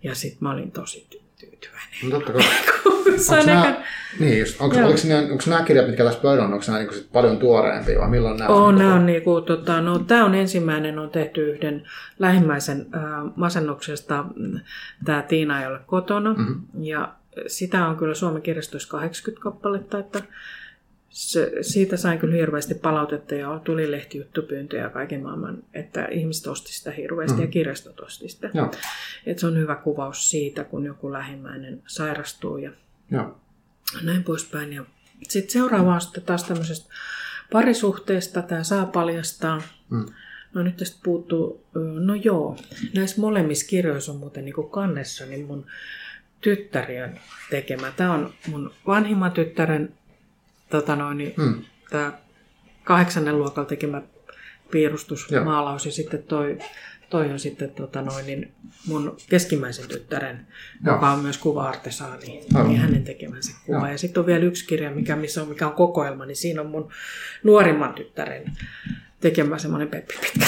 ja sitten mä olin tosi tyytyväinen. No totta kai. onko nämä, niin just, onko, nämä, onko nämä kirjat, mitkä tässä pöydällä on, onko nämä niin paljon tuoreempia vai milloin nämä on? Nämä on niin kuin, tota, no, tämä on ensimmäinen, on tehty yhden lähimmäisen äh, masennuksesta, tämä Tiina ei ole kotona. Mm-hmm. Ja sitä on kyllä Suomen kirjastoissa 80 kappaletta, että se, siitä sain kyllä hirveästi palautetta ja tuli lehtijuttupyyntöjä kaiken maailman, että ihmiset osti sitä hirveästi mm. ja kirjastot osti sitä. Joo. Et se on hyvä kuvaus siitä, kun joku lähimmäinen sairastuu ja Joo. näin poispäin. Ja sitten seuraava on sitten taas tämmöisestä parisuhteesta, tämä saa paljastaa. Mm. No nyt tästä puuttuu, no joo, näissä molemmissa kirjoissa on muuten niin kannessa, niin mun tyttäri on tekemä. Tämä on mun vanhimman tyttären tota noin, niin hmm. tämä kahdeksannen luokalla tekemä piirustus, Joo. maalaus ja sitten toi, toi on sitten tota noin, niin mun keskimmäisen tyttären, Joo. joka on myös kuva-artesaani, niin hänen tekemänsä kuva. Joo. Ja sitten on vielä yksi kirja, mikä, missä on, mikä on kokoelma, niin siinä on mun nuorimman tyttären tekemä semmoinen Peppi Pitkä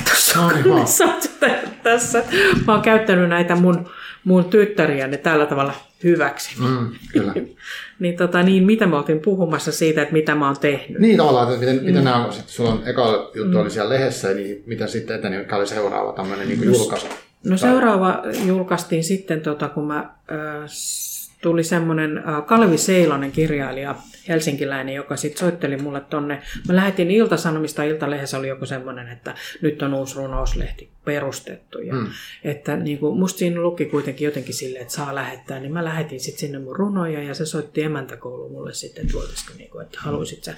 tuossa tässä. Mä oon käyttänyt näitä mun, mun tyttäriä tällä tavalla hyväksi. Mm, kyllä. niin, tota, niin mitä me oltiin puhumassa siitä, että mitä mä oon tehnyt. Niin tavallaan, että miten, mm. miten nämä on, sitten sulla on eka juttu mm. oli siellä lehdessä, niin mitä sitten eteni, mikä oli seuraava tämmöinen niin no, julkaisu? No seuraava julkaistiin sitten, tota, kun mä, äh, tuli semmoinen äh, Kalvi Seilonen kirjailija, helsinkiläinen, joka sitten soitteli mulle tonne. Mä lähetin Ilta-Sanomista, Iltalehdessä oli joku semmoinen, että nyt on uusi runouslehti perustettu. Ja mm. että niin kuin, musta siinä luki kuitenkin jotenkin silleen, että saa lähettää, niin mä lähetin sitten sinne mun runoja ja se soitti emäntäkoulu mulle sitten, että voitaisiko, niin kuin, että haluaisit sä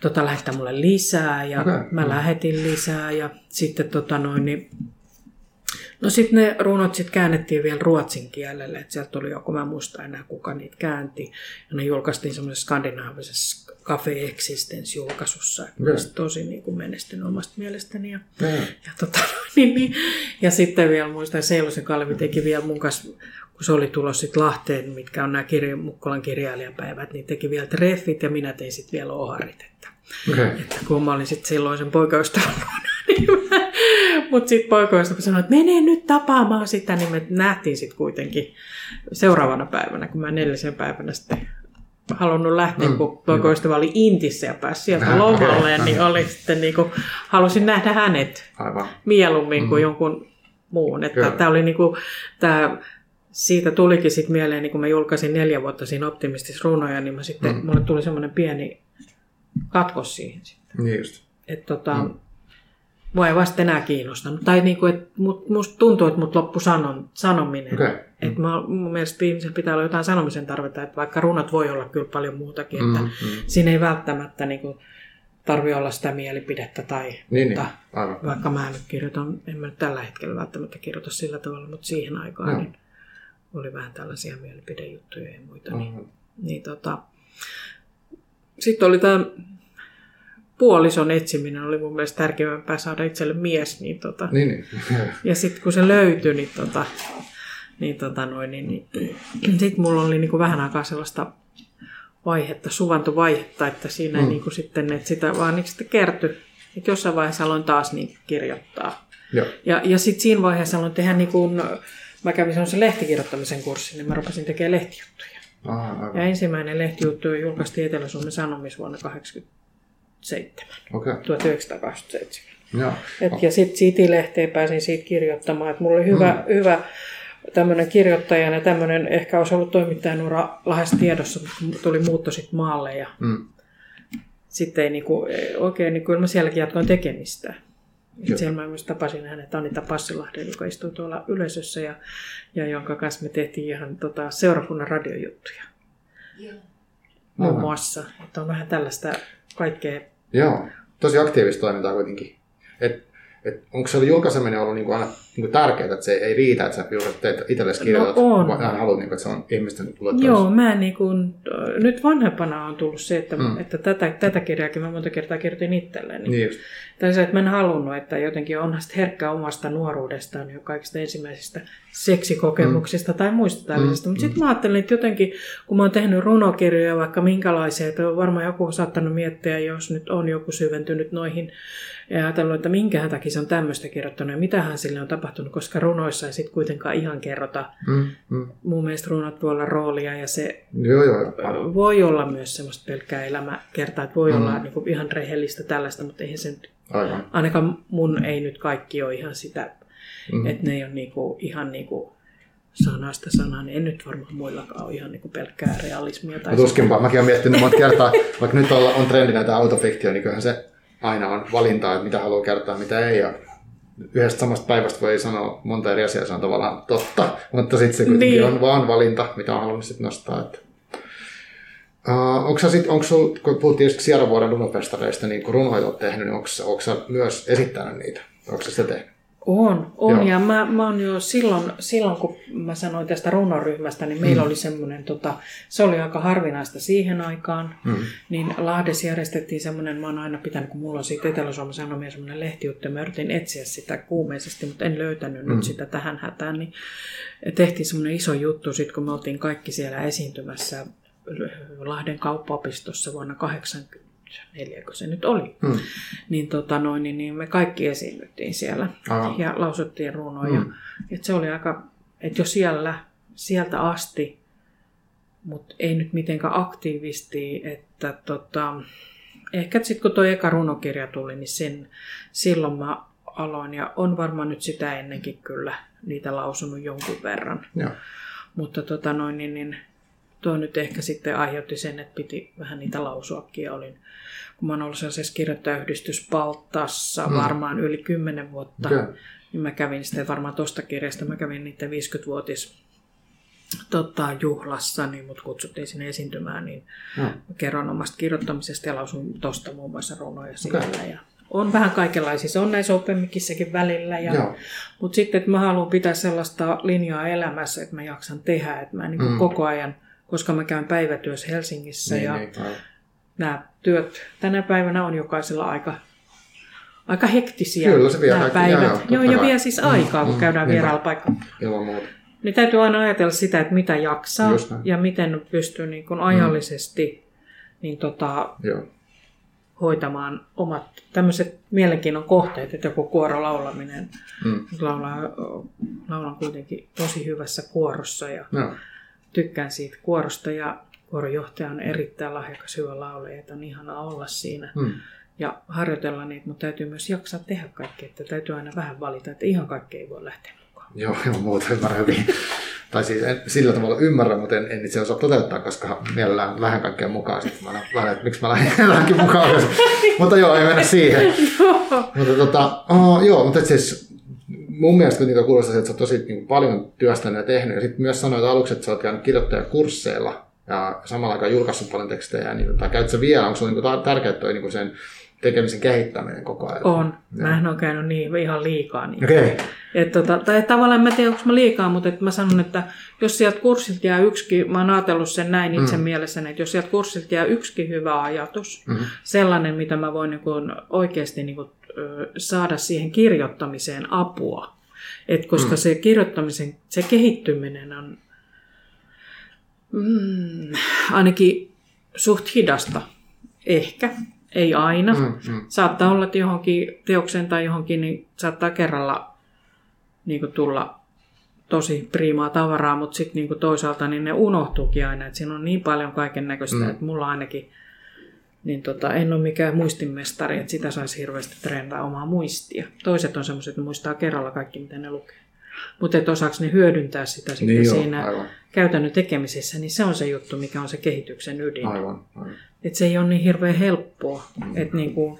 tota, lähettää mulle lisää ja okay. mä mm. lähetin lisää ja sitten tota noin, niin No sitten ne runot sit käännettiin vielä ruotsin kielelle, että sieltä tuli joku, mä muista enää kuka niitä käänti. Ja ne julkaistiin semmoisessa skandinaavisessa Cafe Existence-julkaisussa, oli tosi niin kuin menestynyt omasta mielestäni. Ja, ja, ja, tota, niin, niin, ja sitten vielä muistan, Seilosen Kalvi teki vielä mun kanssa, kun se oli tulossa sitten Lahteen, mitkä on nämä kirja, Mukkolan kirjailijapäivät, niin teki vielä treffit ja minä tein sitten vielä oharit. Että, okay. että kun mä olin sitten silloin sen poikaystävän mutta sitten poikaystävä sanoi, että mene nyt tapaamaan sitä, niin me nähtiin sitten kuitenkin seuraavana päivänä, kun mä neljäsen päivänä sitten halunnut lähteä, mm, kun poikaystävä oli Intissä ja pääsi sieltä lomalle, niin oli sitten niin kuin, halusin nähdä hänet Aivan. mieluummin kuin mm. jonkun muun. Että tämä oli niin kuin, tämä siitä tulikin sitten mieleen, niin kun mä julkaisin neljä vuotta siinä Optimistis runoja, niin mä sitten, mm. mulle tuli semmoinen pieni katkos siihen sitten. Niin just. Et tota, mm. Mua ei vasta enää kiinnostanut. Tai niin kuin, että mut, musta tuntuu, että mut loppu sanon, sanominen. Okay. Mm. Että mä, mun mielestä ihmisellä pitää olla jotain sanomisen tarvetta, että vaikka runot voi olla kyllä paljon muutakin, että mm, mm. siinä ei välttämättä niin kuin, tarvi olla sitä mielipidettä tai niin, mutta niin. Aivan. vaikka mä nyt kirjoitan, en mä nyt tällä hetkellä välttämättä kirjoita sillä tavalla, mutta siihen aikaan no. niin oli vähän tällaisia mielipidejuttuja ja muita. Mm. Niin, niin tota, sitten oli tämä puolison etsiminen oli mun mielestä tärkeämpää saada itselle mies. Niin tota, niin, niin. ja sitten kun se löytyi, niin, tota, niin, tota noin, niin, niin sitten mulla oli niin kuin vähän aikaa sellaista vaihetta, suvantovaihetta, että siinä mm. niin kuin sitten, että sitä vaan niin sitten kertyi. Että jossain vaiheessa aloin taas niin kirjoittaa. Joo. Ja, ja sitten siinä vaiheessa aloin tehdä, niin kuin, mä kävin sellaisen lehtikirjoittamisen kurssin, niin mä rupesin tekemään lehtijuttuja. Aha, ja ensimmäinen lehtijuttu julkaistiin Etelä-Suomen Sanomis vuonna 80 okay. 1927. Ja, Et, ja sitten City-lehteen pääsin siitä kirjoittamaan, että mulla oli hyvä, mm. hyvä tämmöinen kirjoittaja ja tämmöinen ehkä olisi ollut toimittajan ura lähes tiedossa, mutta tuli muutto sitten maalle ja mm. sitten ei niinku, oikein, niin kyllä mä sielläkin jatkoin tekemistä. Et siellä mä myös tapasin hänet Anita Passilahden, joka istui tuolla yleisössä ja, ja jonka kanssa me tehtiin ihan tota, seurakunnan radiojuttuja. Joo. Muun muassa. Että on vähän tällaista kaikkea Joo, tosi aktiivista toimintaa kuitenkin. Et, et onko se julkaiseminen ollut niinku aina niinku tärkeää, että se ei riitä, että sä teet itsellesi kirjoitat, no on. vaan haluat, niinku, että se on ihmisten luettavissa? Joo, mä niinku, nyt vanhempana on tullut se, että, mm. että tätä, tätä kirjaakin mä monta kertaa kirjoitin itselleni. Niin just. Tai se, että mä en halunnut, että jotenkin onhan herkkä omasta nuoruudestaan jo kaikista ensimmäisistä seksikokemuksista mm. tai muista tällaisista. Mm. Mutta sitten mä ajattelin, että jotenkin, kun mä oon tehnyt runokirjoja vaikka minkälaisia, että varmaan joku on saattanut miettiä, jos nyt on joku syventynyt noihin ja ajatellut, että minkä takia se on tämmöistä kirjoittanut ja mitähän sille on tapahtunut, koska runoissa ei sitten kuitenkaan ihan kerrota. Mm, mm. Mun mielestä runot voi olla roolia ja se joo, joo. voi olla myös semmoista pelkkää elämäkertaa, että voi mm. olla niin kuin ihan rehellistä tällaista, mutta eihän se Aivan. ainakaan mun ei nyt kaikki ole ihan sitä Mm. Että ne ei ole niinku, ihan niinku sanasta sanaan. En nyt varmaan muillakaan ole ihan niinku pelkkää realismia. Tai no tuskinpa. Mäkin olen miettinyt monta kertaa, vaikka nyt on, on trendi näitä autofiktio, niin kyllähän se aina on valintaa, että mitä haluaa kertoa mitä ei. Ja yhdestä samasta päivästä voi sanoa monta eri asiaa, se on tavallaan totta, mutta sitten se kuitenkin niin. on vaan valinta, mitä on halunnut sitten nostaa. Että. Uh, onko sit, onko sul, kun puhuttiin Sierra vuoden runofestareista, niin kun runoita olet tehnyt, niin onko, onko myös esittänyt niitä? Onko se sitä tehnyt? On, on. Joo. ja mä, mä oon jo silloin, silloin, kun mä sanoin tästä runoryhmästä, niin meillä mm. oli semmoinen, tota, se oli aika harvinaista siihen aikaan, mm. niin Lahdessa järjestettiin semmoinen, mä oon aina pitänyt, kun mulla on siitä Etelä-Suomen Sanomia semmoinen lehtijuttu, mä yritin etsiä sitä kuumeisesti, mutta en löytänyt mm. nyt sitä tähän hätään, niin tehtiin semmoinen iso juttu, sit kun me oltiin kaikki siellä esiintymässä Lahden kauppaopistossa vuonna 80 neljäkö se nyt oli, hmm. niin, tota noin, niin, niin me kaikki esiinnyttiin siellä Aha. ja lausuttiin runoja. Hmm. Et se oli aika, että jo siellä, sieltä asti, mutta ei nyt mitenkään aktiivisesti, että tota, ehkä sitten kun tuo eka runokirja tuli, niin sen, silloin mä aloin ja on varmaan nyt sitä ennenkin kyllä niitä lausunut jonkun verran. Ja. Mutta tota noin, niin, niin tuo nyt ehkä sitten aiheutti sen, että piti vähän niitä lausuakin. Ja olin, kun mä oon ollut sellaisessa kirjoittajahyhdistyspaltassa mm. varmaan yli kymmenen vuotta, okay. niin mä kävin sitten varmaan tuosta kirjasta, mä kävin niiden 50-vuotis tota, juhlassa, niin mut kutsuttiin sinne esiintymään, niin mm. kerron omasta kirjoittamisesta ja lausun tuosta muun muassa runoja siellä. Okay. Ja, on vähän kaikenlaisia. Se on näissä opemmikissäkin välillä. Ja, mutta sitten, että mä haluan pitää sellaista linjaa elämässä, että mä jaksan tehdä. Että mä niin mm. koko ajan, koska mä käyn päivätyössä Helsingissä niin, ja niin, nämä työt tänä päivänä on jokaisella aika aika hektisiä Kyllä, se vie nämä päivät. Joo, joo, joo ja vie siis aikaa, mm, kun käydään mm, vieraalla paikalla. Ilman muuta. Niin täytyy aina ajatella sitä, että mitä jaksaa ja miten pystyy niin kuin ajallisesti mm. niin tota, joo. hoitamaan omat tämmöiset mielenkiinnon kohteet, että joku kuorolaulaminen. Mm. Laulaa, laulan kuitenkin tosi hyvässä kuorossa ja no. tykkään siitä kuorosta ja kuorojohtaja on erittäin lahjakas hyvä laulaja, että on ihana olla siinä. Mm ja harjoitella niitä, mutta täytyy myös jaksaa tehdä kaikkea, että täytyy aina vähän valita, että ihan kaikkea ei voi lähteä mukaan. Joo, joo muuta ymmärrän hyvin. tai siis en, sillä tavalla ymmärrän, mutta en, en itse osaa toteuttaa, koska mielellään vähän kaikkea mukaan. Sitten mä lähden, että miksi mä lähden lähdenkin mukaan. mutta joo, ei mennä siihen. mutta tota, oh, joo, mutta siis mun mielestä niitä kuulostaa, että sä oot tosi niin paljon työstänyt ja tehnyt. Ja sitten myös sanoit aluksi, että sä oot käynyt kirjoittajakursseilla ja samalla aikaan julkaissut paljon tekstejä. Niin, tai käytkö vielä, onko se niin tärkeää toi niin sen tekemisen kehittäminen koko ajan. On. Mä en ole käynyt niin ihan liikaa. Niin. Okay. Et tota, tai tavallaan mä tiedän, onko mä liikaa, mutta et mä sanon, että jos sieltä kurssilta jää yksikin, mä oon ajatellut sen näin itse mm. mielessäni, että jos sieltä kurssilta jää yksikin hyvä ajatus, mm. sellainen, mitä mä voin niin kun oikeasti niin kun, saada siihen kirjoittamiseen apua. Et koska mm. se kirjoittamisen, se kehittyminen on mm, ainakin suht hidasta, ehkä ei aina. Mm, mm. Saattaa olla, että johonkin teokseen tai johonkin niin saattaa kerralla niin kuin tulla tosi priimaa tavaraa, mutta sitten niin toisaalta niin ne unohtuukin aina. Että siinä on niin paljon kaiken näköistä, mm. että mulla ainakin niin tota, en ole mikään muistinmestari, että sitä saisi hirveästi treenata omaa muistia. Toiset on semmoiset, että muistaa kerralla kaikki, mitä ne lukee. Mutta että osaako ne hyödyntää sitä sitten niin siinä aivan. käytännön tekemisessä, niin se on se juttu, mikä on se kehityksen ydin. Aivan, aivan. Että se ei ole niin hirveän helppoa. Mm. Et niin kuin,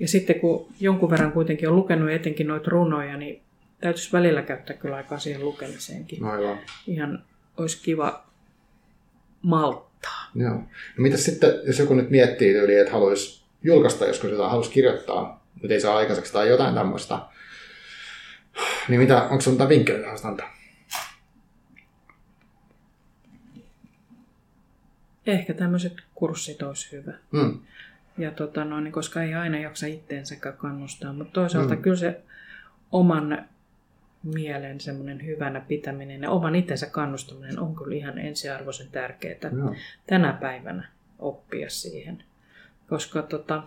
ja sitten kun jonkun verran kuitenkin on lukenut etenkin noita runoja, niin täytyisi välillä käyttää kyllä aikaa siihen lukemiseenkin. Aivan. Ihan olisi kiva malttaa. Joo. No mitä sitten, jos joku nyt miettii yli, että haluaisi julkaista joskus jotain, haluaisi kirjoittaa, mutta ei saa aikaiseksi tai jotain tämmöistä, niin mitä, onko sinulla jotain vinkkejä tähän antaa? Ehkä tämmöiset kurssit olisi hyvä. Mm. Ja tota, no, niin koska ei aina jaksa itteensäkään kannustaa, mutta toisaalta mm. kyllä se oman mielen semmoinen hyvänä pitäminen ja oman itsensä kannustaminen on kyllä ihan ensiarvoisen tärkeää no. tänä päivänä oppia siihen. Koska tota,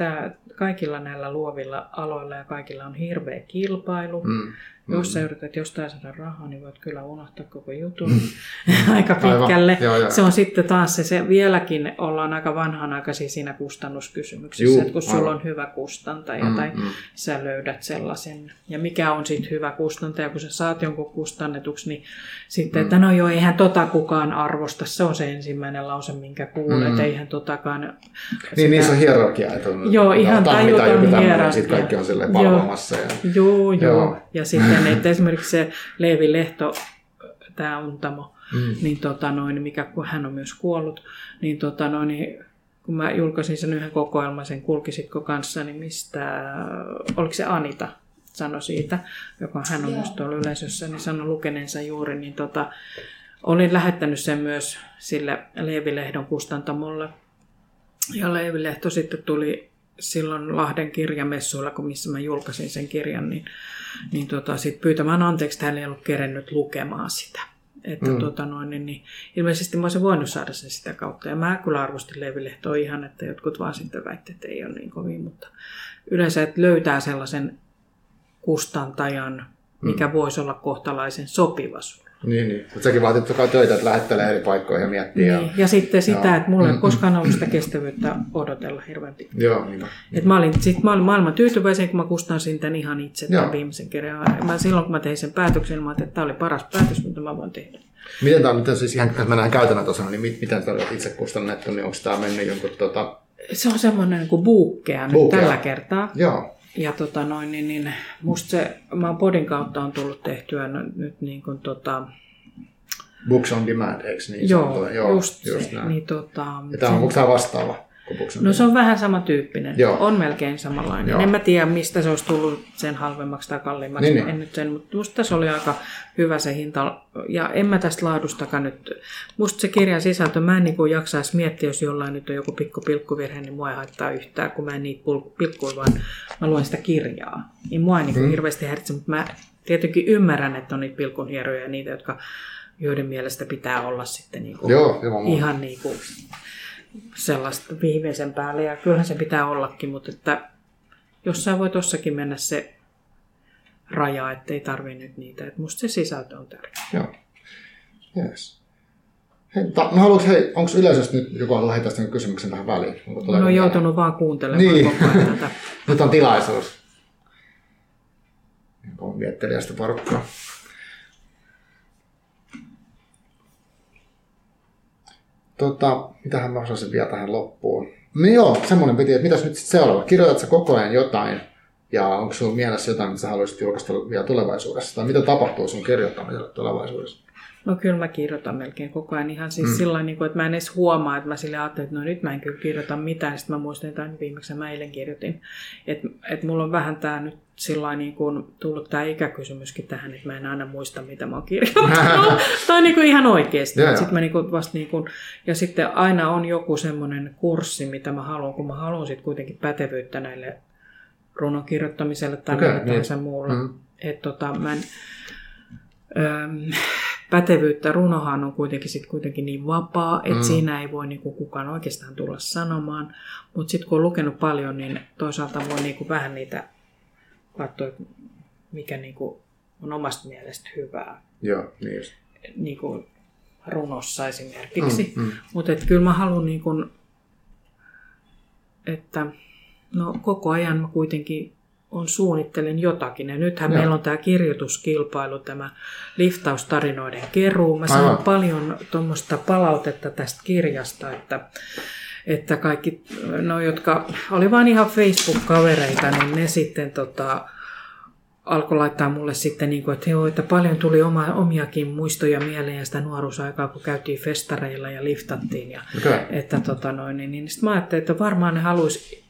tää, kaikilla näillä luovilla aloilla ja kaikilla on hirveä kilpailu. Mm. Jos sä yrität jostain saada rahaa, niin voit kyllä unohtaa koko jutun mm. aika pitkälle. Joo, joo. Se on sitten taas se, se, vieläkin ollaan aika vanhanaikaisia siinä kustannuskysymyksessä, Juu, että kun aivan. sulla on hyvä kustantaja mm, tai mm. sä löydät sellaisen. Ja mikä on sitten hyvä kustantaja, kun sä saat jonkun kustannetuksi, niin sitten, mm. että no joo, eihän tota kukaan arvosta. Se on se ensimmäinen lause, minkä kuulee, mm. että eihän totakaan... Niin, sitä... niin se on hierarkia, että on, joo, ihan tajuton hierarkia. Sitten kaikki on silleen palvomassa. Ja... Joo, joo. joo. Ja sitten tiedän, että esimerkiksi se Leevi Lehto, tämä Untamo, mm. niin tota noin, mikä kun hän on myös kuollut, niin, tota noin, niin kun mä julkaisin sen yhden kokoelman, sen kulkisitko kanssa, niin mistä, oliko se Anita, sanoi siitä, joka hän on myös tuolla yleisössä, niin sanoi lukeneensa juuri, niin tota, olin lähettänyt sen myös sille Leevi-lehdon kustantamolle. Ja Leevi-lehto sitten tuli silloin Lahden kirjamessuilla, kun missä mä julkaisin sen kirjan, niin, niin tota, sit pyytämään anteeksi, että hän ei ollut kerennyt lukemaan sitä. Että mm. tota noin, niin, niin, ilmeisesti mä olisin voinut saada sen sitä kautta. Ja mä kyllä arvostin Levi Lehtoa ihan, että jotkut vaan sitten väitteet, että ei ole niin kovin, mutta yleensä että löytää sellaisen kustantajan, mikä mm. voisi olla kohtalaisen sopiva sulle. Niin, niin. Mutta sekin vaatii toki töitä, että lähettelee eri paikkoihin ja miettii. Niin. Ja, ja sitten sitä, Joo. että mulla ei koskaan ollut sitä kestävyyttä odotella hirveän pitkään. Joo, niin. Et mä, olin, sit mä olin maailman tyytyväisen, kun mä kustansin tämän ihan itse tämän viimeisen kirjan. Mä, silloin kun mä tein sen päätöksen, mä että tämä oli paras päätös, mitä mä voin tehdä. Miten tämä miten siis ihan, jos mennään käytännön tasolla, niin miten tämä itse kustannettu, niin onko tämä mennyt jonkun tota... Se on semmoinen niin kuin buukkea nyt tällä kertaa. Joo. Ja tota noin, niin, niin musta se, mä oon podin kautta on tullut tehtyä nyt niin kuin tota, Books on demand, eikö niin? Joo, Joo just, just näin. Niin, tota, ja tämä on, onko tämä vastaava Kupuksen No se on vähän samantyyppinen. Joo. On melkein samanlainen. Joo. En mä tiedä, mistä se olisi tullut sen halvemmaksi tai kalliimmaksi. Niin, niin. en nyt sen, mutta musta tässä oli aika hyvä se hinta. Ja en mä tästä laadustakaan nyt. Musta se kirjan sisältö, mä en niin jaksaisi miettiä, jos jollain nyt on joku pikku pilkkuvirhe, niin mua ei haittaa yhtään, kun mä en niitä pilkkuja, vaan mä luen sitä kirjaa. Niin mua ei niin hmm. hirveästi häiritse, mutta mä tietenkin ymmärrän, että on niitä pilkunhieroja ja niitä, jotka joiden mielestä pitää olla sitten niin kuin Joo, ihan niin kuin sellaista viimeisen päälle. Ja kyllähän se pitää ollakin, mutta että jossain voi tossakin mennä se raja, ettei tarvi nyt niitä. Että musta se sisältö on tärkeä. Joo. Yes. Hei, ta, no haluatko, hei, onko yleisesti nyt joku lähetä sitten kysymyksen tähän väliin? Onko no joutunut vaan kuuntelemaan niin. koko ajan tätä. nyt on tilaisuus. On miettelijästä porukkaa. Tota, mitähän mä osasin vielä tähän loppuun. No joo, semmoinen piti, että mitäs nyt sitten seuraava? Kirjoitatko koko ajan jotain? Ja onko sinulla mielessä jotain, mitä sä haluaisit julkaista vielä tulevaisuudessa? Tai mitä tapahtuu sun kirjoittamiselle tulevaisuudessa? No kyllä mä kirjoitan melkein koko ajan ihan siis mm. sillä niin että mä en edes huomaa, että mä sille ajattelin, että no nyt mä en kyllä kirjoita mitään. Sitten mä muistan, että viimeksi mä eilen kirjoitin. Että et mulla on vähän tää nyt sillä niin kuin tullut tämä ikäkysymyskin tähän, että mä en aina muista, mitä mä oon kirjoittanut. tai niin kuin ihan oikeasti. Yeah. Sitten mä niin kuin vasta niin kuin, ja sitten aina on joku semmoinen kurssi, mitä mä haluan, kun mä haluan sitten kuitenkin pätevyyttä näille runon kirjoittamiselle tai okay, niin. tahansa muulla. Mm. Että tota, mä en, öö, pätevyyttä. Runohan on kuitenkin sit kuitenkin niin vapaa, että mm. siinä ei voi niinku kukaan oikeastaan tulla sanomaan. Mutta sitten kun on lukenut paljon, niin toisaalta voi niinku vähän niitä katsoa, mikä niinku on omasta mielestä hyvää. Joo, niin just. Niinku runossa esimerkiksi. Mm, mm. Mutta kyllä mä haluan, niinku, että no, koko ajan mä kuitenkin on suunnittelen jotakin. Ja nythän Joo. meillä on tämä kirjoituskilpailu, tämä liftaustarinoiden keruu. Mä saan Aivan. paljon tuommoista palautetta tästä kirjasta, että, että kaikki, no jotka oli vain ihan Facebook-kavereita, niin ne sitten tota, alkoi laittaa mulle sitten, niin kuin, että, joo, että paljon tuli oma, omiakin muistoja mieleen ja sitä nuoruusaikaa, kun käytiin festareilla ja liftattiin. Ja, okay. että, tota noin, niin, niin sitten mä ajattelin, että varmaan ne haluaisi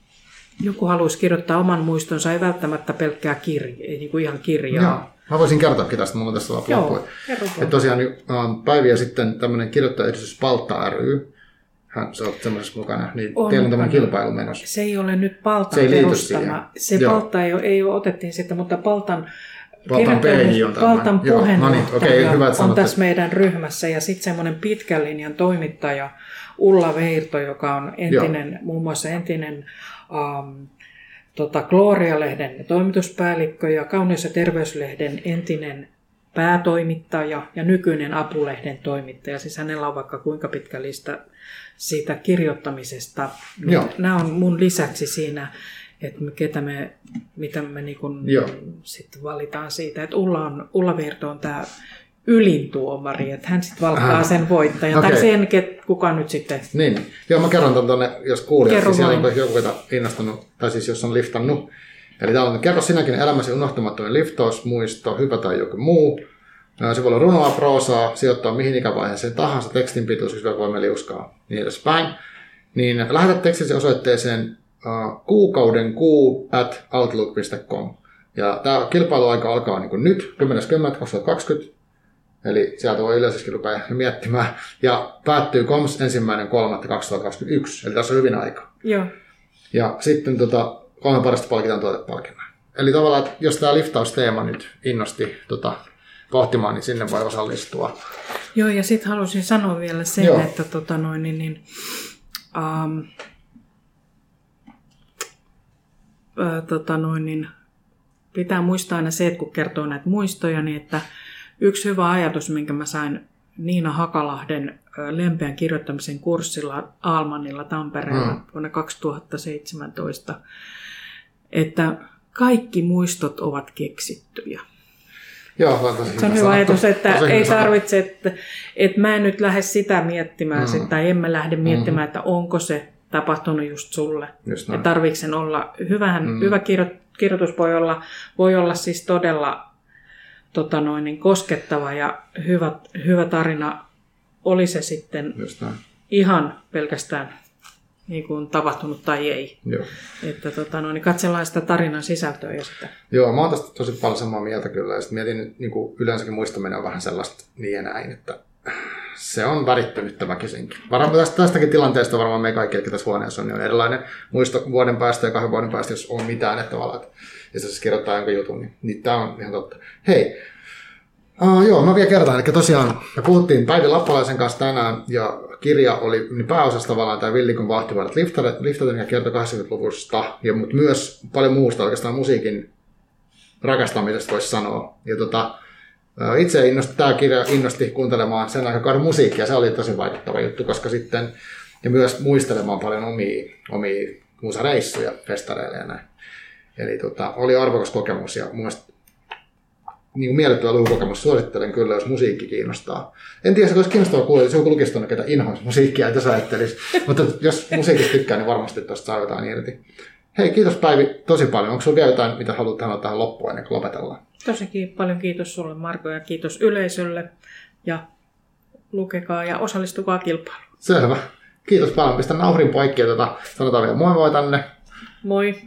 joku haluaisi kirjoittaa oman muistonsa, ei välttämättä pelkkää kirja, ei niin kuin ihan kirjaa. Joo. Mä voisin kertoakin tästä, mulla on tässä loppu. Että tosiaan uh, päiviä sitten tämmöinen kirjoittajayhdistys Paltta ry, hän, sä oot mukana, niin on, teillä on tämmöinen kilpailu menossa. Se ei ole nyt Paltan se ei perustama. Se Joo. Palta ei, ole, ei ole, otettiin sitten, mutta Paltan Valtan PJ on Valtan puheenjohtaja no niin, okay, hyvä, on tässä meidän ryhmässä ja sitten semmoinen pitkän linjan toimittaja Ulla Veirto, joka on entinen, Joo. muun muassa entinen um, tota, Gloria-lehden toimituspäällikkö ja Kauneus- ja terveyslehden entinen päätoimittaja ja nykyinen apulehden toimittaja. Siis hänellä on vaikka kuinka pitkä lista siitä kirjoittamisesta. Niin nämä on mun lisäksi siinä, että ketä me, mitä me niin kun sit valitaan siitä. Että Ulla, on, Ulla Virto on tämä ylin tuomari, että hän sitten valkkaa Aha. sen voittajan. Okay. Tai sen, kuka nyt sitten... Niin, joo mä kerron tuonne, jos kuulijat, siis siellä on joku, ketä innostunut, tai siis jos on liftannut. Eli täällä on, kerro sinäkin elämäsi unohtumattomien liftaus, muisto, hyvä tai joku muu. Se voi olla runoa, proosaa, sijoittaa mihin ikävaiheeseen tahansa, tekstin pituus, jos voimme liuskaa, niin edespäin. Niin lähetä tekstisi osoitteeseen uh, kuukauden kuu at outlook.com. Ja tämä kilpailuaika alkaa niin nyt, 10.10.2020 Eli sieltä voi yleisesti rupea miettimään. Ja päättyy koms ensimmäinen 3.2021, eli tässä on hyvin aika. Joo. Ja sitten tota, kolme parasta palkitaan tuotepalkinnon. Eli tavallaan, että jos tämä liftausteema nyt innosti tota, pohtimaan, niin sinne voi osallistua. Joo, ja sitten halusin sanoa vielä sen, Joo. että tota noin, niin, niin, um, ää, tota noin, niin, pitää muistaa aina se, että kun kertoo näitä muistoja, niin että Yksi hyvä ajatus, minkä mä sain Niina Hakalahden lempeän kirjoittamisen kurssilla Almanilla Tampereella mm. vuonna 2017, että kaikki muistot ovat keksittyjä. Joo, se on hyvä ajatus, että ei tarvitse, että, että mä en nyt lähde sitä miettimään, mm. tai en mä lähde miettimään, mm. että onko se tapahtunut just sulle. Just ja tarvitsen sen olla, hyvähän, mm. hyvä kirjoitus voi olla, voi olla siis todella tota noin, niin koskettava ja hyvä, hyvä tarina oli se sitten ihan pelkästään niin kuin tapahtunut tai ei. Joo. Että tota, no, niin katsellaan sitä tarinan sisältöä ja sitä. Joo, mä oon tästä tosi paljon samaa mieltä kyllä. Ja mietin, niin kuin yleensäkin muistaminen on vähän sellaista niin ja näin, että se on värittynyttä väkisinkin. Varmaan tästä, tästäkin tilanteesta varmaan me kaikki, jotka tässä huoneessa on, niin on erilainen muisto vuoden päästä ja kahden vuoden päästä, jos on mitään, että tavallaan, jos siis kirjoittaa jonkun jutun, niin, niin tämä on ihan totta. Hei, Uh, joo, mä vielä kertaan. Eli tosiaan me puhuttiin Päivi Lappalaisen kanssa tänään ja kirja oli niin pääosassa tavallaan tämä Villikon vahtivuodet liftaten, ja kertoi 80-luvusta, ja, mutta myös paljon muusta oikeastaan musiikin rakastamisesta voisi sanoa. Ja tota, itse innosti, tämä kirja innosti kuuntelemaan sen aikakauden musiikkia, se oli tosi vaikuttava juttu, koska sitten, ja myös muistelemaan paljon omia, omia musareissuja festareille ja näin. Eli tota, oli arvokas kokemus ja mun mielestä niin miellyttävä lukukokemus. Suosittelen kyllä, jos musiikki kiinnostaa. En tiedä, se olisi kiinnostavaa kuulla, jos joku lukisi tuonne, ketä inhoisi musiikkia, että sä ajattelisi. Mutta jos musiikista tykkää, niin varmasti tuosta saa jotain irti. Hei, kiitos Päivi tosi paljon. Onko sinulla vielä jotain, mitä haluat sanoa tähän loppuun ennen kuin lopetellaan? Tosi paljon kiitos sulle Marko ja kiitos yleisölle. Ja lukekaa ja osallistukaa kilpailuun. Selvä. Kiitos paljon. Pistän naurin poikki ja tota, sanotaan vielä moi moi tänne. Moi.